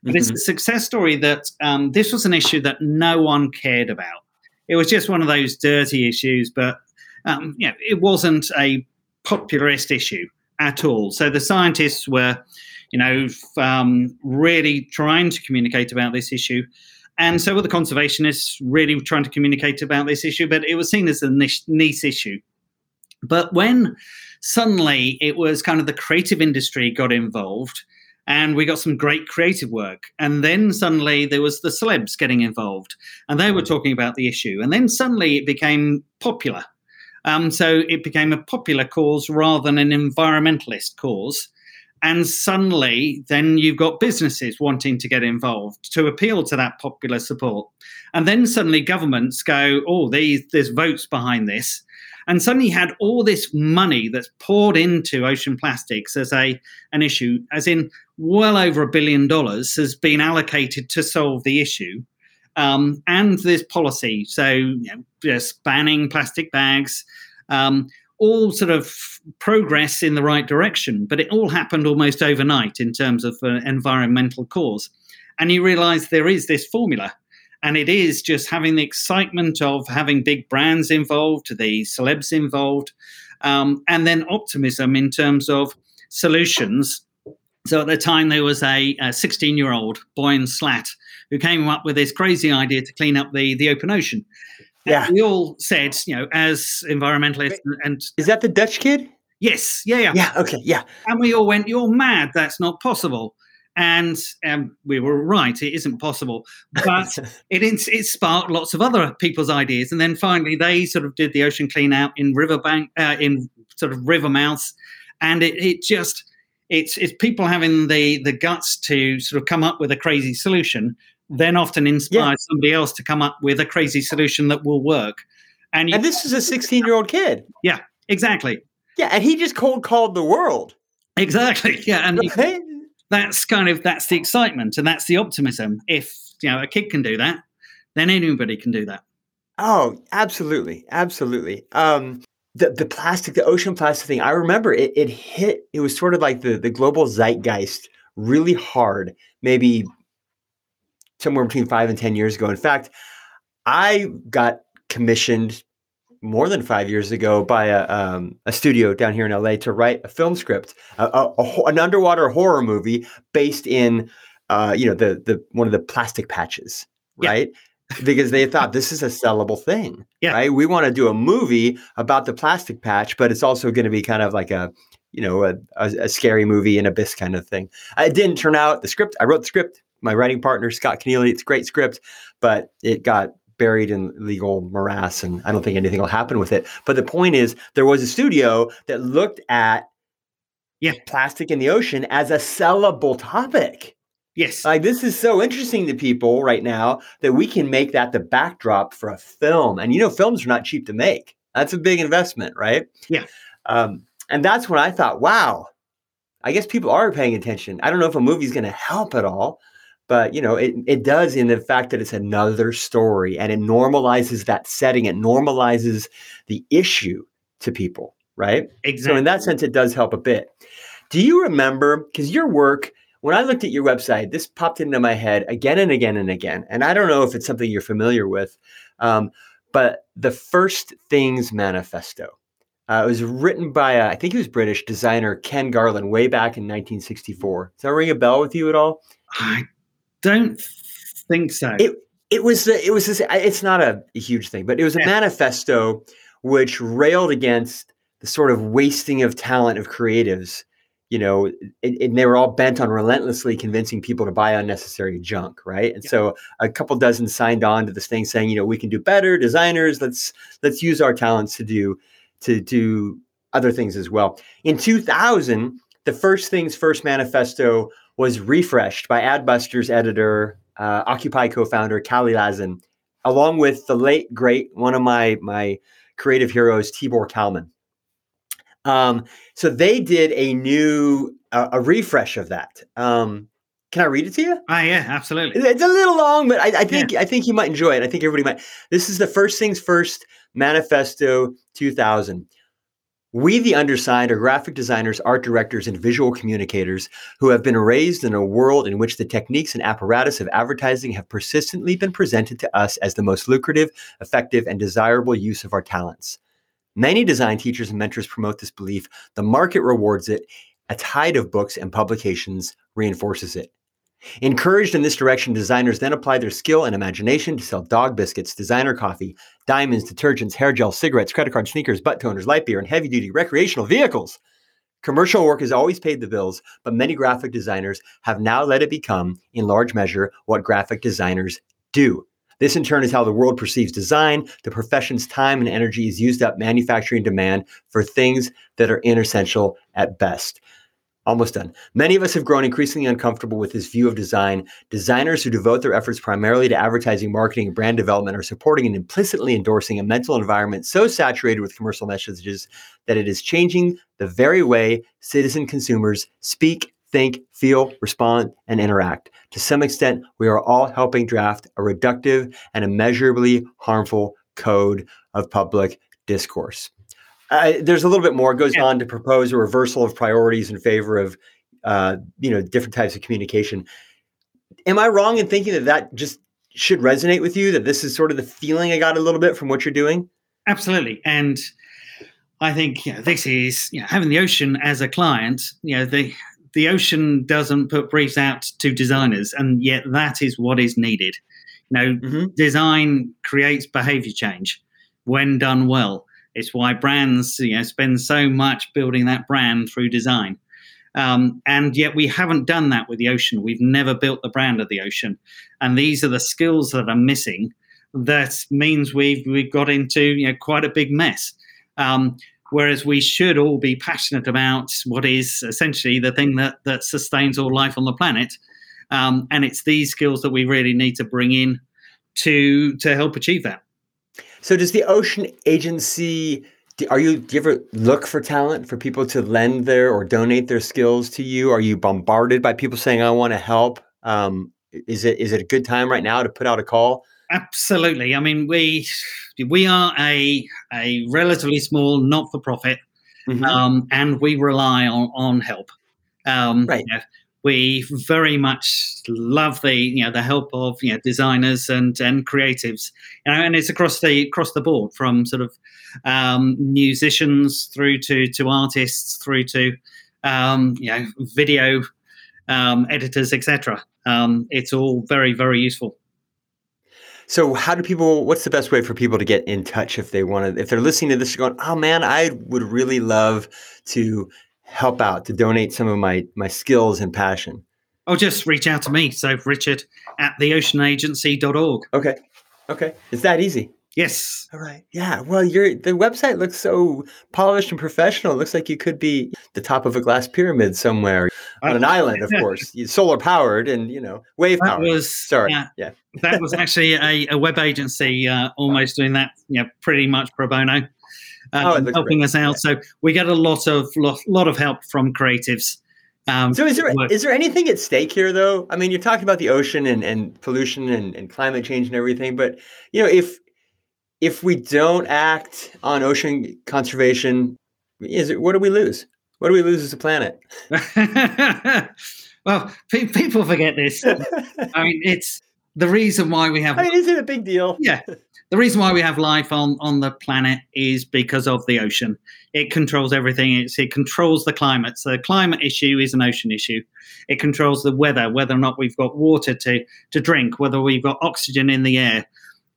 [SPEAKER 1] but mm-hmm. it's a success story that um, this was an issue that no one cared about. It was just one of those dirty issues, but um, you know, it wasn't a popularist issue at all. So the scientists were, you know, um, really trying to communicate about this issue. And so were the conservationists really trying to communicate about this issue, but it was seen as a niche, niche issue. But when suddenly it was kind of the creative industry got involved, and we got some great creative work. And then suddenly there was the celebs getting involved, and they were talking about the issue. And then suddenly it became popular. Um, so it became a popular cause rather than an environmentalist cause. And suddenly, then you've got businesses wanting to get involved to appeal to that popular support. And then suddenly, governments go, oh, these, there's votes behind this and suddenly had all this money that's poured into ocean plastics as a an issue, as in well over a billion dollars has been allocated to solve the issue. Um, and this policy, so you know, banning plastic bags, um, all sort of progress in the right direction, but it all happened almost overnight in terms of uh, environmental cause. And you realize there is this formula and it is just having the excitement of having big brands involved, the celebs involved, um, and then optimism in terms of solutions. So at the time, there was a 16 year old Boyan Slat who came up with this crazy idea to clean up the, the open ocean. Yeah. And we all said, you know, as environmentalists, and, and
[SPEAKER 2] is that the Dutch kid?
[SPEAKER 1] Yes, yeah, yeah.
[SPEAKER 2] Yeah, okay, yeah.
[SPEAKER 1] And we all went, You're mad. That's not possible and um, we were right; it isn't possible. But (laughs) it it sparked lots of other people's ideas, and then finally they sort of did the ocean clean out in riverbank uh, in sort of river mouths, and it, it just it's it's people having the the guts to sort of come up with a crazy solution, then often inspire yeah. somebody else to come up with a crazy solution that will work.
[SPEAKER 2] And, you, and this is a 16 year old kid.
[SPEAKER 1] Yeah, exactly.
[SPEAKER 2] Yeah, and he just cold called the world.
[SPEAKER 1] Exactly. (laughs) Yeah, and right? that's kind of that's the excitement and that's the optimism. If you know a kid can do that, then anybody can do that.
[SPEAKER 2] Oh, absolutely, absolutely. Um, the the plastic, the ocean plastic thing. I remember it. It hit. It was sort of like the the global zeitgeist really hard. Maybe somewhere between five and ten years ago. In fact, I got commissioned more than five years ago by a, um, a studio down here in LA to write a film script, a, a, a, an underwater horror movie based in, uh, you know, the the one of the plastic patches, yeah. Because they thought this is a sellable thing, yeah. right? We want to do a movie about the plastic patch, but it's also going to be kind of like a, you know, a, a, a scary movie and abyss kind of thing. It didn't turn out. The script, I wrote the script. My writing partner Scott Keneally, it's a great script, but it got buried in legal morass and I don't think anything will happen with it. But the point is there was a studio that looked at yeah. plastic in the ocean as a sellable topic.
[SPEAKER 1] Yes.
[SPEAKER 2] Like this is so interesting to people right now that we can make that the backdrop for a film. And you know, films are not cheap to make. That's a big investment, right?
[SPEAKER 1] Yeah.
[SPEAKER 2] Um, and that's when I thought, wow, I guess people are paying attention. I don't know if a movie's going to help at all, but you know it, it does in the fact that it's another story and it normalizes that setting it normalizes the issue to people right
[SPEAKER 1] exactly
[SPEAKER 2] so in that sense it does help a bit do you remember because your work when i looked at your website this popped into my head again and again and again and i don't know if it's something you're familiar with um, but the first things manifesto uh, it was written by, uh, I think he was British designer Ken Garland way back in 1964. Does that ring a bell with you at all?
[SPEAKER 1] I don't think so.
[SPEAKER 2] It it was it was this, it's not a, a, huge thing, but it was a yeah. manifesto which railed against the sort of wasting of talent of creatives. You know, and they were all bent on relentlessly convincing people to buy unnecessary junk, right? And yeah. so a couple dozen signed on to this thing saying, you know, we can do better, designers. Let's let's use our talents to do to do other things as well. In 2000, the first things first manifesto was refreshed by Adbusters editor, uh, Occupy co-founder Kalle Lasn, along with the late great one of my my creative heroes, Tibor Kalman. Um, so they did a new uh, a refresh of that. Um, can I read it to you?
[SPEAKER 1] Ah, yeah, absolutely.
[SPEAKER 2] It's a little long, but I, I think yeah. I think you might enjoy it. I think everybody might. This is the first things first manifesto 2000. We, the undersigned, are graphic designers, art directors, and visual communicators who have been raised in a world in which the techniques and apparatus of advertising have persistently been presented to us as the most lucrative, effective, and desirable use of our talents. Many design teachers and mentors promote this belief. The market rewards it. A tide of books and publications reinforces it. Encouraged in this direction, designers then apply their skill and imagination to sell dog biscuits, designer coffee, diamonds, detergents, hair gel, cigarettes, credit cards, sneakers, butt toners, light beer, and heavy duty recreational vehicles. Commercial work has always paid the bills, but many graphic designers have now let it become, in large measure, what graphic designers do. This, in turn, is how the world perceives design. The profession's time and energy is used up manufacturing demand for things that are inessential at best. Almost done. Many of us have grown increasingly uncomfortable with this view of design. Designers who devote their efforts primarily to advertising, marketing, and brand development are supporting and implicitly endorsing a mental environment so saturated with commercial messages that it is changing the very way citizen consumers speak, think, feel, respond, and interact. To some extent, we are all helping draft a reductive and immeasurably harmful code of public discourse. Uh, there's a little bit more. It goes yeah. on to propose a reversal of priorities in favor of, uh, you know, different types of communication. Am I wrong in thinking that that just should resonate with you? That this is sort of the feeling I got a little bit from what you're doing.
[SPEAKER 1] Absolutely, and I think you know, this is you know, having the ocean as a client. You know, the the ocean doesn't put briefs out to designers, and yet that is what is needed. You know, mm-hmm. design creates behavior change when done well. It's why brands you know spend so much building that brand through design. Um, and yet we haven't done that with the ocean. We've never built the brand of the ocean, and these are the skills that are missing. That means we've we've got into you know quite a big mess. Um, whereas we should all be passionate about what is essentially the thing that that sustains all life on the planet. Um, and it's these skills that we really need to bring in to to help achieve that.
[SPEAKER 2] So does the Ocean Agency? Are you do you ever look for talent for people to lend their or donate their skills to you? Are you bombarded by people saying I want to help? Um, is it is it a good time right now to put out a call?
[SPEAKER 1] Absolutely. I mean, we we are a a relatively small not for profit, mm-hmm. um, and we rely on on help. Um, right. You know, we very much love the you know the help of you know designers and and creatives you know and it's across the across the board from sort of um, musicians through to to artists through to um, you know video um, editors etc um, it's all very very useful
[SPEAKER 2] so how do people what's the best way for people to get in touch if they want to if they're listening to this going oh man i would really love to help out to donate some of my my skills and passion?
[SPEAKER 1] Oh, just reach out to me. So Richard at theoceanagency.org.
[SPEAKER 2] Okay. Okay. It's that easy.
[SPEAKER 1] Yes.
[SPEAKER 2] All right. Yeah. Well, your the website looks so polished and professional. It looks like you could be the top of a glass pyramid somewhere on an island, of course, solar powered and you know wave powered. Was sorry. Uh, yeah.
[SPEAKER 1] that was (laughs) actually a, a web agency uh, almost doing that. Yeah, pretty much pro bono um, oh, helping great. us out. Yeah. So we get a lot of lot, lot of help from creatives.
[SPEAKER 2] Um, so is there is there anything at stake here though? I mean, you're talking about the ocean and, and pollution and, and climate change and everything, but you know, if if we don't act on ocean conservation, is it what do we lose? What do we lose as a planet? (laughs)
[SPEAKER 1] well, pe- people forget this. I mean, it's the reason why we have.
[SPEAKER 2] I mean, is it a big deal?
[SPEAKER 1] Yeah, the reason why we have life on, on the planet is because of the ocean. It controls everything. It's, it controls the climate. So the climate issue is an ocean issue. It controls the weather, whether or not we've got water to, to drink, whether we've got oxygen in the air.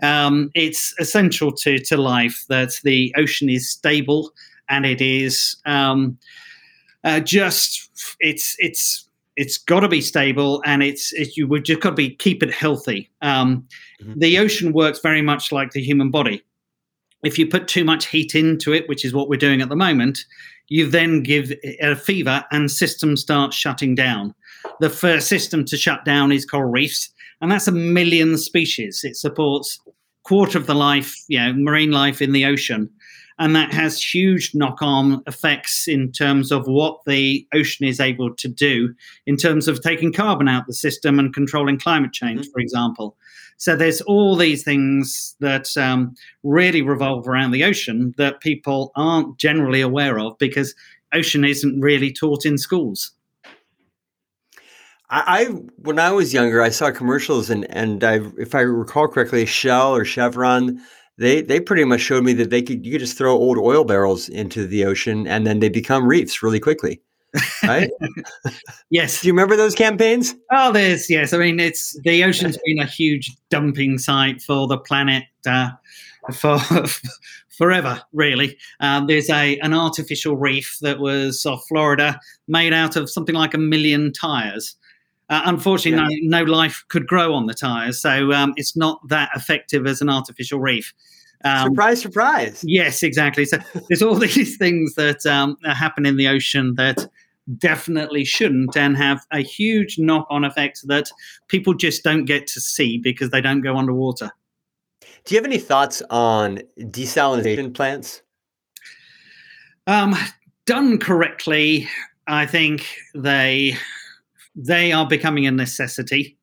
[SPEAKER 1] Um, it's essential to, to life that the ocean is stable and it is um, uh, just it's it's it's got to be stable and it's, it's you would just got to be keep it healthy. Um, mm-hmm. the ocean works very much like the human body. If you put too much heat into it which is what we're doing at the moment you then give a fever and systems start shutting down. The first system to shut down is coral reefs and that's a million species. It supports quarter of the life you know marine life in the ocean and that has huge knock-on effects in terms of what the ocean is able to do in terms of taking carbon out the system and controlling climate change, mm-hmm. for example. So there's all these things that um, really revolve around the ocean that people aren't generally aware of because ocean isn't really taught in schools.
[SPEAKER 2] I, when I was younger, I saw commercials, and and I, if I recall correctly, Shell or Chevron they they pretty much showed me that they could you could just throw old oil barrels into the ocean and then they become reefs really quickly. right? (laughs)
[SPEAKER 1] yes.
[SPEAKER 2] Do you remember those campaigns?
[SPEAKER 1] Oh, there's yes. I mean, it's the ocean's (laughs) been a huge dumping site for the planet uh, for (laughs) forever, really. Um, there's a an artificial reef that was off Florida, made out of something like a million tires. Uh, unfortunately, yeah. no, no, life could grow on the tires, so um, it's not that effective as an artificial reef.
[SPEAKER 2] Um, surprise, surprise.
[SPEAKER 1] Yes, exactly. So (laughs) there's all these things that um, happen in the ocean that definitely shouldn't and have a huge knock on effect that people just don't get to see because they don't go underwater.
[SPEAKER 2] Do you have any thoughts on desalination plants?
[SPEAKER 1] Um, done correctly, I think they they are becoming a necessity.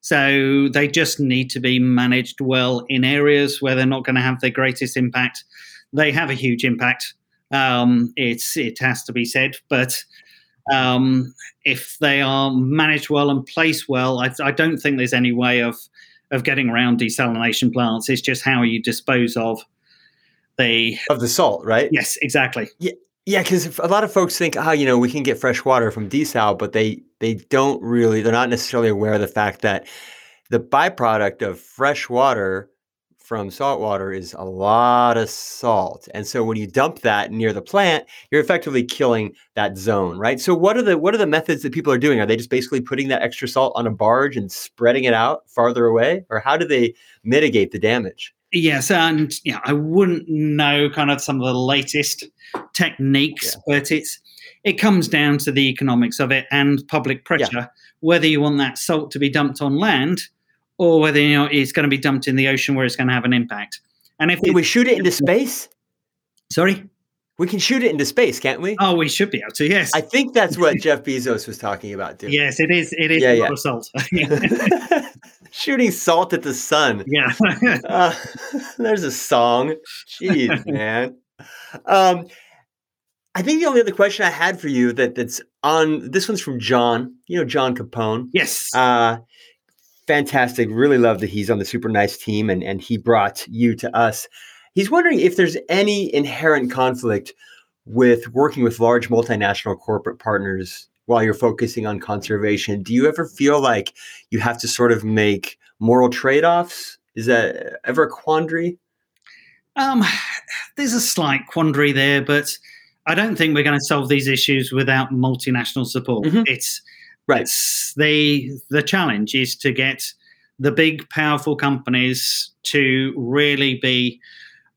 [SPEAKER 1] So they just need to be managed well in areas where they're not going to have the greatest impact. They have a huge impact. Um, it's it has to be said, but um, if they are managed well and placed well, I, I, don't think there's any way of of getting around desalination plants. It's just how you dispose of the
[SPEAKER 2] of the salt, right?
[SPEAKER 1] Yes, exactly.
[SPEAKER 2] Yeah, yeah, because a lot of folks think, oh, you know, we can get fresh water from desal, but they they don't really, they're not necessarily aware of the fact that the byproduct of fresh water from salt water is a lot of salt. And so when you dump that near the plant, you're effectively killing that zone, right? So what are the what are the methods that people are doing? Are they just basically putting that extra salt on a barge and spreading it out farther away? Or how do they mitigate the damage?
[SPEAKER 1] Yes, and yeah, I wouldn't know kind of some of the latest techniques, yeah. but it's it comes down to the economics of it and public pressure, yeah. whether you want that salt to be dumped on land or whether you know it's going to be dumped in the ocean where it's going to have an impact. And if
[SPEAKER 2] we shoot it into space,
[SPEAKER 1] sorry,
[SPEAKER 2] we can shoot it into space, can't we?
[SPEAKER 1] Oh, we should be able to. Yes,
[SPEAKER 2] I think that's what Jeff Bezos was talking about. Too.
[SPEAKER 1] Yes, it is. It is yeah, yeah. salt. (laughs) (laughs)
[SPEAKER 2] shooting salt at the sun.
[SPEAKER 1] Yeah.
[SPEAKER 2] uh, (laughs) there's a song. Jeez, man. Um, I think the only other question I had for you that that's on this one's from John. You know John Capone.
[SPEAKER 1] Yes.
[SPEAKER 2] Uh, fantastic. Really love that he's on the super nice team and and he brought you to us. He's wondering if there's any inherent conflict with working with large multinational corporate partners while you're focusing on conservation. Do you ever feel like you have to sort of make moral trade offs? Is that ever a quandary?
[SPEAKER 1] Um, there's a slight quandary there, but I don't think we're going to solve these issues without multinational support. Mm-hmm. It's right. It's the the challenge is to get the big, powerful companies to really be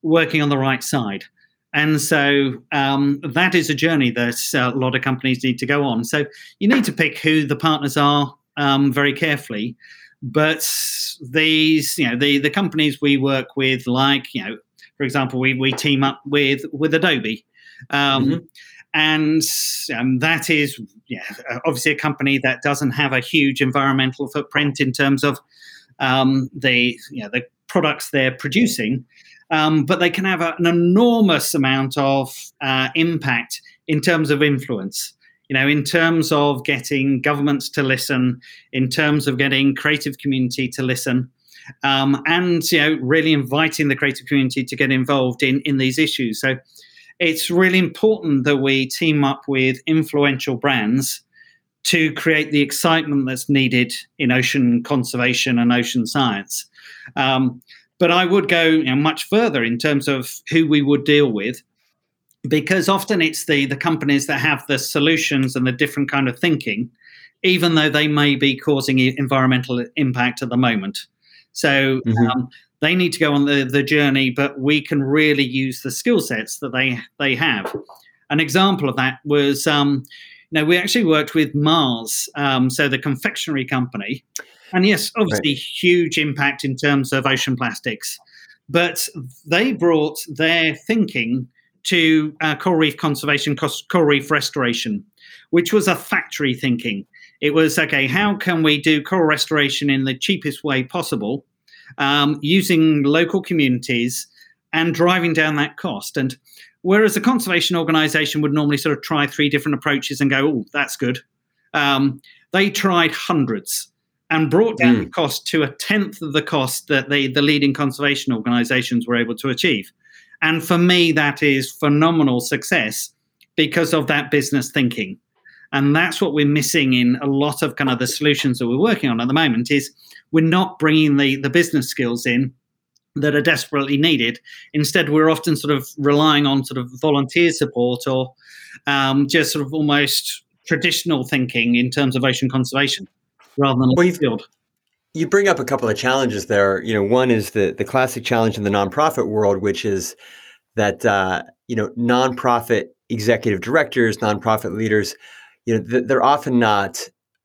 [SPEAKER 1] working on the right side. And so um, that is a journey that a lot of companies need to go on. So you need to pick who the partners are um, very carefully. But these, you know, the the companies we work with, like you know, for example, we we team up with with Adobe, um, mm-hmm. and um, that is yeah, obviously a company that doesn't have a huge environmental footprint in terms of um, the you know, the products they're producing um, but they can have a, an enormous amount of uh, impact in terms of influence. You know, in terms of getting governments to listen, in terms of getting creative community to listen, um, and you know, really inviting the creative community to get involved in in these issues. So, it's really important that we team up with influential brands to create the excitement that's needed in ocean conservation and ocean science. Um, but I would go you know, much further in terms of who we would deal with, because often it's the the companies that have the solutions and the different kind of thinking, even though they may be causing environmental impact at the moment. So mm-hmm. um, they need to go on the, the journey, but we can really use the skill sets that they they have. An example of that was, um, you know, we actually worked with Mars, um, so the confectionery company, and yes, obviously, right. huge impact in terms of ocean plastics. But they brought their thinking to uh, coral reef conservation, coral reef restoration, which was a factory thinking. It was okay, how can we do coral restoration in the cheapest way possible um, using local communities and driving down that cost? And whereas a conservation organization would normally sort of try three different approaches and go, oh, that's good, um, they tried hundreds and brought down mm. the cost to a tenth of the cost that the, the leading conservation organizations were able to achieve. And for me, that is phenomenal success because of that business thinking. And that's what we're missing in a lot of kind of the solutions that we're working on at the moment is we're not bringing the, the business skills in that are desperately needed. Instead, we're often sort of relying on sort of volunteer support or um, just sort of almost traditional thinking in terms of ocean conservation rather than well, field.
[SPEAKER 2] You bring up a couple of challenges there. You know, one is the the classic challenge in the nonprofit world, which is that uh, you know nonprofit executive directors, nonprofit leaders, you know, they're often not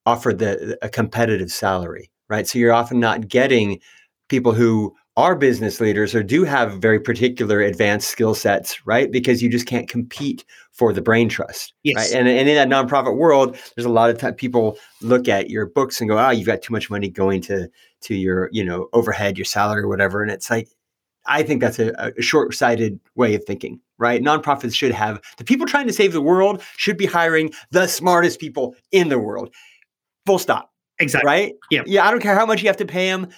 [SPEAKER 2] offered the, a competitive salary, right? So you're often not getting people who are business leaders or do have very particular advanced skill sets, right? Because you just can't compete for the brain trust, yes. right? And, and in that nonprofit world, there's a lot of time people look at your books and go, "Oh, you've got too much money going to to your, you know, overhead, your salary, or whatever." And it's like, I think that's a, a short-sighted way of thinking, right? Nonprofits should have the people trying to save the world should be hiring the smartest people in the world. Full stop.
[SPEAKER 1] Exactly.
[SPEAKER 2] Right?
[SPEAKER 1] Yeah.
[SPEAKER 2] Yeah. I don't care how much you have to pay them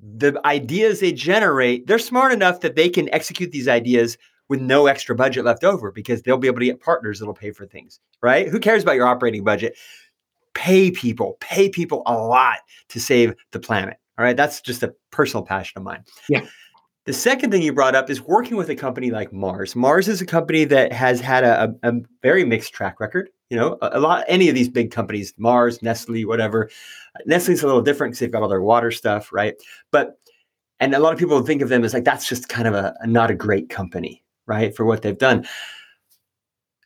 [SPEAKER 2] the ideas they generate, they're smart enough that they can execute these ideas with no extra budget left over because they'll be able to get partners that'll pay for things, right? Who cares about your operating budget? Pay people, pay people a lot to save the planet. All right. That's just a personal passion of mine.
[SPEAKER 1] Yeah.
[SPEAKER 2] The second thing you brought up is working with a company like Mars. Mars is a company that has had a, a, a very mixed track record. You know, a, a, lot, any of these big companies, Mars, Nestle, whatever. Nestle's a little different because they've got all their water stuff, right? But, and a lot of people think of them as like, that's just kind of a, not a great company, right? For what they've done.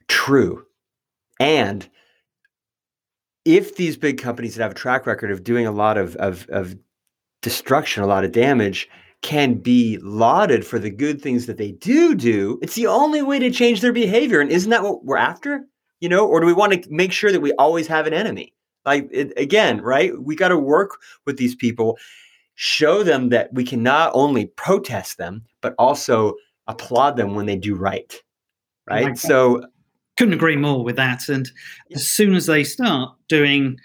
[SPEAKER 2] True. And if these big companies that have a track record of doing a lot of, of, of destruction, a lot of damage, can be lauded for the good things that they do do, it's the only way to change their behavior. And isn't that what we're after? You know, or do we want to make sure that we always have an enemy? Like it, again, right? We got to work with these people, show them that we can not only protest them, but also applaud them when they do right. Right. so
[SPEAKER 1] couldn't agree more with that. And as soon as they start doing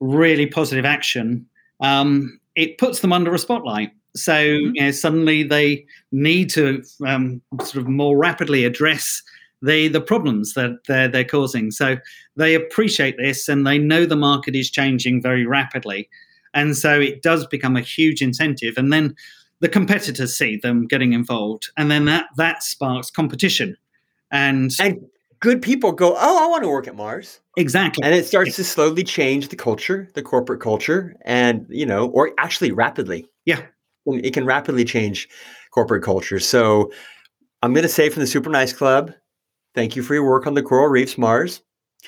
[SPEAKER 1] really positive action, um, it puts them under a spotlight. So mm-hmm. you know, suddenly they need to um, sort of more rapidly address the the problems that they're, they're causing. So they appreciate this and they know the market is changing very rapidly, and so it does become a huge incentive. And then the competitors see them getting involved, and then that that sparks competition. And,
[SPEAKER 2] and good people go, oh, I want to work at Mars.
[SPEAKER 1] Exactly.
[SPEAKER 2] And it starts to slowly change the culture, the corporate culture, and you know, or actually rapidly.
[SPEAKER 1] Yeah
[SPEAKER 2] it can rapidly change corporate culture. So I'm going to say from the Super Nice Club, thank you for your work on the coral reefs, Mars. (laughs)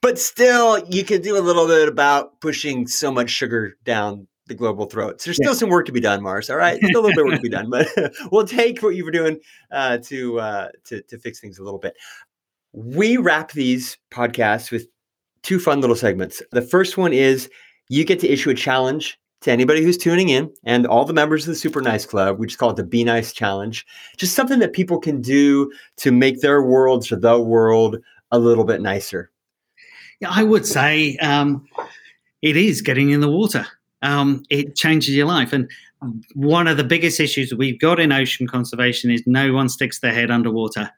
[SPEAKER 2] but still, you can do a little bit about pushing so much sugar down the global throats. There's still some work to be done, Mars. All right, still a little bit of work to be done, but (laughs) (laughs) we'll take what you were doing uh, to, uh, to to fix things a little bit. We wrap these podcasts with two fun little segments. The first one is you get to issue a challenge to anybody who's tuning in and all the members of the Super Nice Club. We just call it the Be Nice Challenge. Just something that people can do to make their worlds or the world a little bit nicer.
[SPEAKER 1] Yeah, I would say um, it is getting in the water. Um, it changes your life. And one of the biggest issues we've got in ocean conservation is no one sticks their head underwater.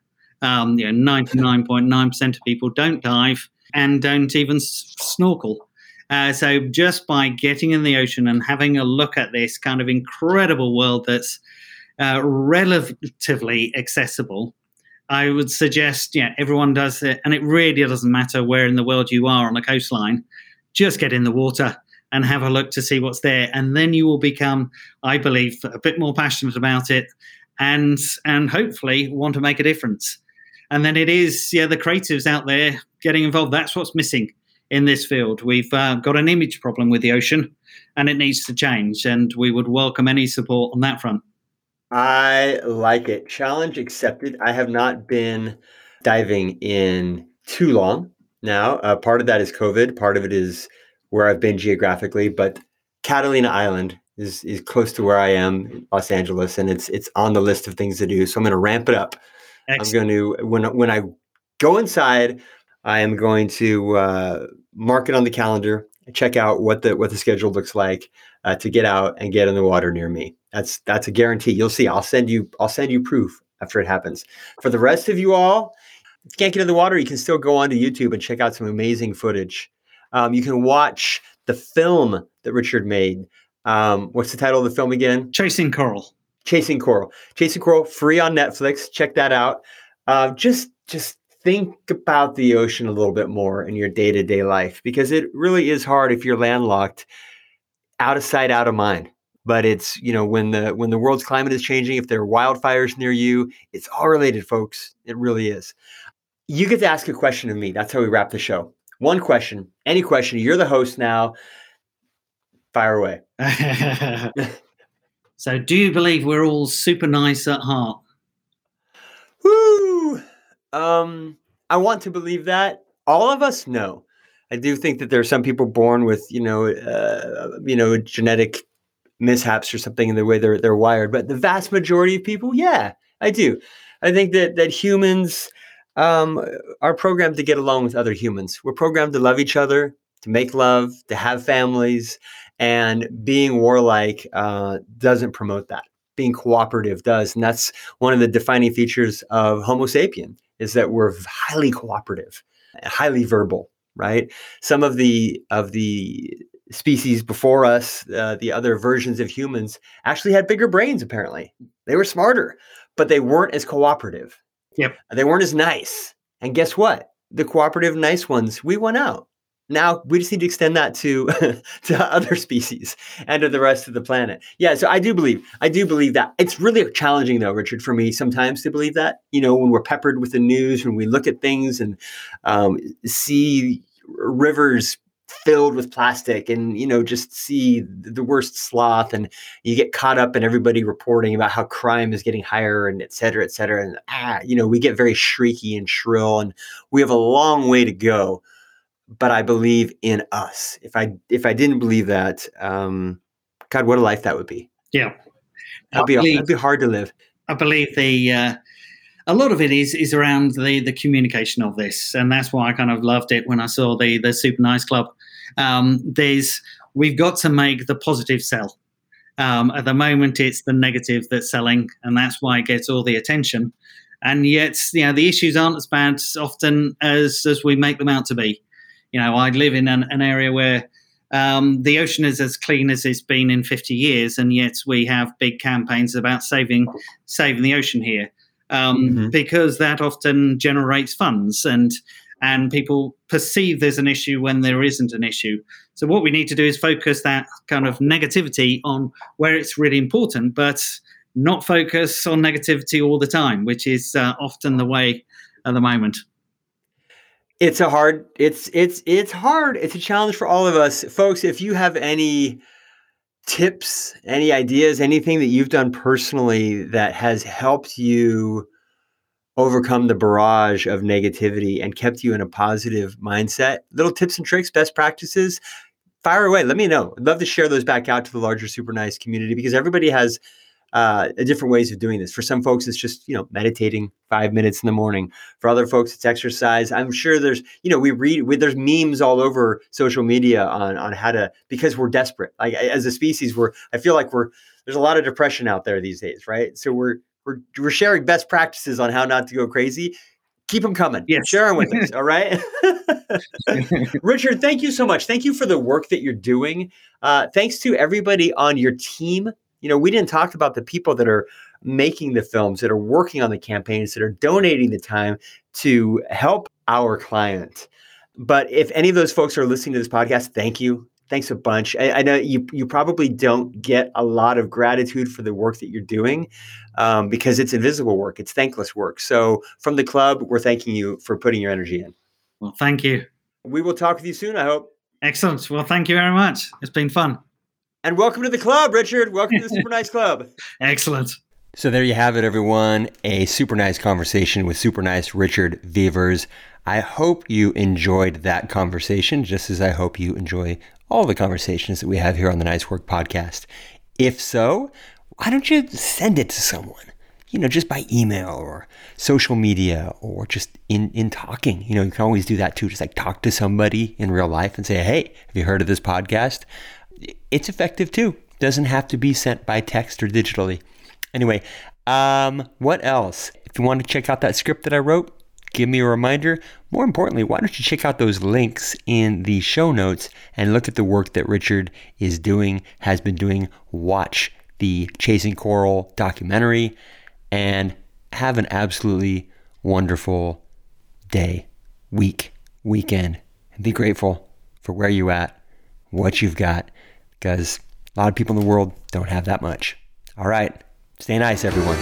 [SPEAKER 1] Um, you know, (laughs) 99.9% of people don't dive and don't even s- snorkel. Uh, so just by getting in the ocean and having a look at this kind of incredible world that's uh, relatively accessible, I would suggest, yeah, everyone does it, and it really doesn't matter where in the world you are on the coastline. Just get in the water and have a look to see what's there, and then you will become, I believe, a bit more passionate about it, and and hopefully want to make a difference. And then it is, yeah, the creatives out there getting involved. That's what's missing in this field. We've uh, got an image problem with the ocean and it needs to change, and we would welcome any support on that front.
[SPEAKER 2] I like it. Challenge accepted. I have not been diving in too long now. Uh, part of that is COVID, part of it is where I've been geographically, but Catalina Island is is close to where I am, Los Angeles, and it's it's on the list of things to do. So I'm going to ramp it up. Excellent. I'm going to when when I go inside, I am going to uh, mark it on the calendar, check out what the what the schedule looks like uh, to get out and get in the water near me. That's that's a guarantee. You'll see. I'll send you I'll send you proof after it happens. For the rest of you all, if you can't get in the water, you can still go onto YouTube and check out some amazing footage. Um, you can watch the film that Richard made. Um, what's the title of the film again?
[SPEAKER 1] Chasing Coral.
[SPEAKER 2] Chasing Coral. Chasing Coral, free on Netflix. Check that out. Uh, just just think about the ocean a little bit more in your day to day life because it really is hard if you're landlocked, out of sight, out of mind. But it's you know when the when the world's climate is changing, if there are wildfires near you, it's all related, folks. It really is. You get to ask a question of me. That's how we wrap the show. One question, any question. You're the host now. Fire away. (laughs)
[SPEAKER 1] so, do you believe we're all super nice at heart?
[SPEAKER 2] Um, I want to believe that. All of us, know. I do think that there are some people born with, you know, uh, you know, genetic mishaps or something in the way they're they're wired. But the vast majority of people, yeah, I do. I think that that humans um, are programmed to get along with other humans. We're programmed to love each other, to make love, to have families, and being warlike uh, doesn't promote that. Being cooperative does, and that's one of the defining features of Homo sapien is that we're highly cooperative, highly verbal. Right? Some of the of the species before us, uh, the other versions of humans, actually had bigger brains. Apparently, they were smarter, but they weren't as cooperative.
[SPEAKER 1] Yep.
[SPEAKER 2] They weren't as nice. And guess what? The cooperative, nice ones, we went out. Now we just need to extend that to (laughs) to other species and to the rest of the planet. Yeah, so I do believe I do believe that it's really challenging though, Richard, for me sometimes to believe that. You know, when we're peppered with the news, when we look at things and um, see rivers filled with plastic and you know just see the worst sloth and you get caught up in everybody reporting about how crime is getting higher and et cetera et cetera and ah you know we get very shrieky and shrill and we have a long way to go but i believe in us if i if i didn't believe that um god what a life that would be
[SPEAKER 1] yeah
[SPEAKER 2] that'd be, believe, that'd be hard to live
[SPEAKER 1] i believe the uh a lot of it is is around the the communication of this, and that's why I kind of loved it when I saw the the Super Nice Club um, there's we've got to make the positive sell. Um, at the moment, it's the negative that's selling, and that's why it gets all the attention. And yet, you know, the issues aren't as bad often as as we make them out to be. You know, I live in an, an area where um, the ocean is as clean as it's been in 50 years, and yet we have big campaigns about saving saving the ocean here um, mm-hmm. because that often generates funds and and people perceive there's an issue when there isn't an issue. So what we need to do is focus that kind of negativity on where it's really important, but not focus on negativity all the time, which is uh, often the way at the moment.
[SPEAKER 2] It's a hard it's it's it's hard. It's a challenge for all of us. Folks, if you have any tips, any ideas, anything that you've done personally that has helped you overcome the barrage of negativity and kept you in a positive mindset. Little tips and tricks, best practices, fire away. Let me know. I'd love to share those back out to the larger Super Nice community because everybody has uh, different ways of doing this. For some folks, it's just you know meditating five minutes in the morning. For other folks, it's exercise. I'm sure there's you know we read we, there's memes all over social media on on how to because we're desperate. Like as a species, we're I feel like we're there's a lot of depression out there these days, right? So we're we're, we're sharing best practices on how not to go crazy. Keep them coming.
[SPEAKER 1] Yes.
[SPEAKER 2] Share them with us. (laughs) All right. (laughs) Richard, thank you so much. Thank you for the work that you're doing. Uh, thanks to everybody on your team. You know, we didn't talk about the people that are making the films, that are working on the campaigns, that are donating the time to help our client. But if any of those folks are listening to this podcast, thank you. Thanks a bunch. I, I, know you you probably don't get a lot of gratitude for the work that you're doing um, because it's invisible work, it's thankless work. So from the club, we're thanking you for putting your energy in.
[SPEAKER 1] Well, thank you.
[SPEAKER 2] We will talk with you soon. I hope.
[SPEAKER 1] Excellent. Well, thank you very much. It's been fun.
[SPEAKER 2] And welcome to the club, Richard. Welcome to the Super Nice Club. (laughs)
[SPEAKER 1] Excellent.
[SPEAKER 2] So there you have it, everyone. A super nice conversation with super nice Richard Vevers. I hope you enjoyed that conversation, just as I hope you enjoy all the conversations that we have here on the Nice Work podcast. If so, why don't you send it to someone? You know, just by email or social media or just in, in talking. You know, you can always do that too. Just like talk to somebody in real life and say, hey, have you heard of this podcast? It's effective too. Doesn't have to be sent by text or digitally. Anyway, um, what else? If you want to check out that script that I wrote,
[SPEAKER 3] give me a reminder. More importantly, why don't you check out those links in the show notes and look at the work that Richard is doing, has been doing. Watch the Chasing Coral documentary and have an absolutely wonderful day, week, weekend. Be grateful for where you're at, what you've got, because a lot of people in the world don't have that much. All right. Stay nice, everyone.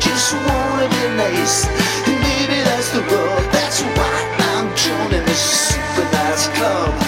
[SPEAKER 3] Just wanna be nice. And that's the rub. That's I'm the super nice club.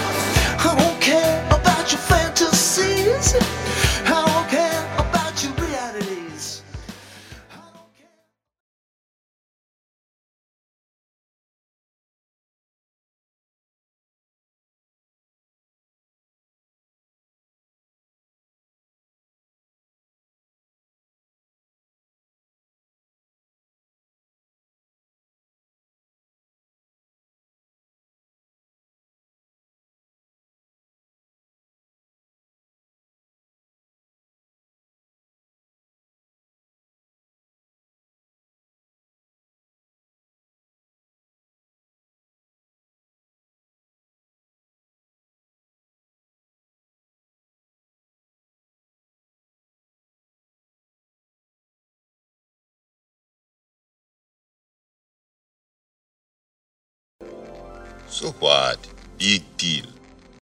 [SPEAKER 4] So what? Big deal.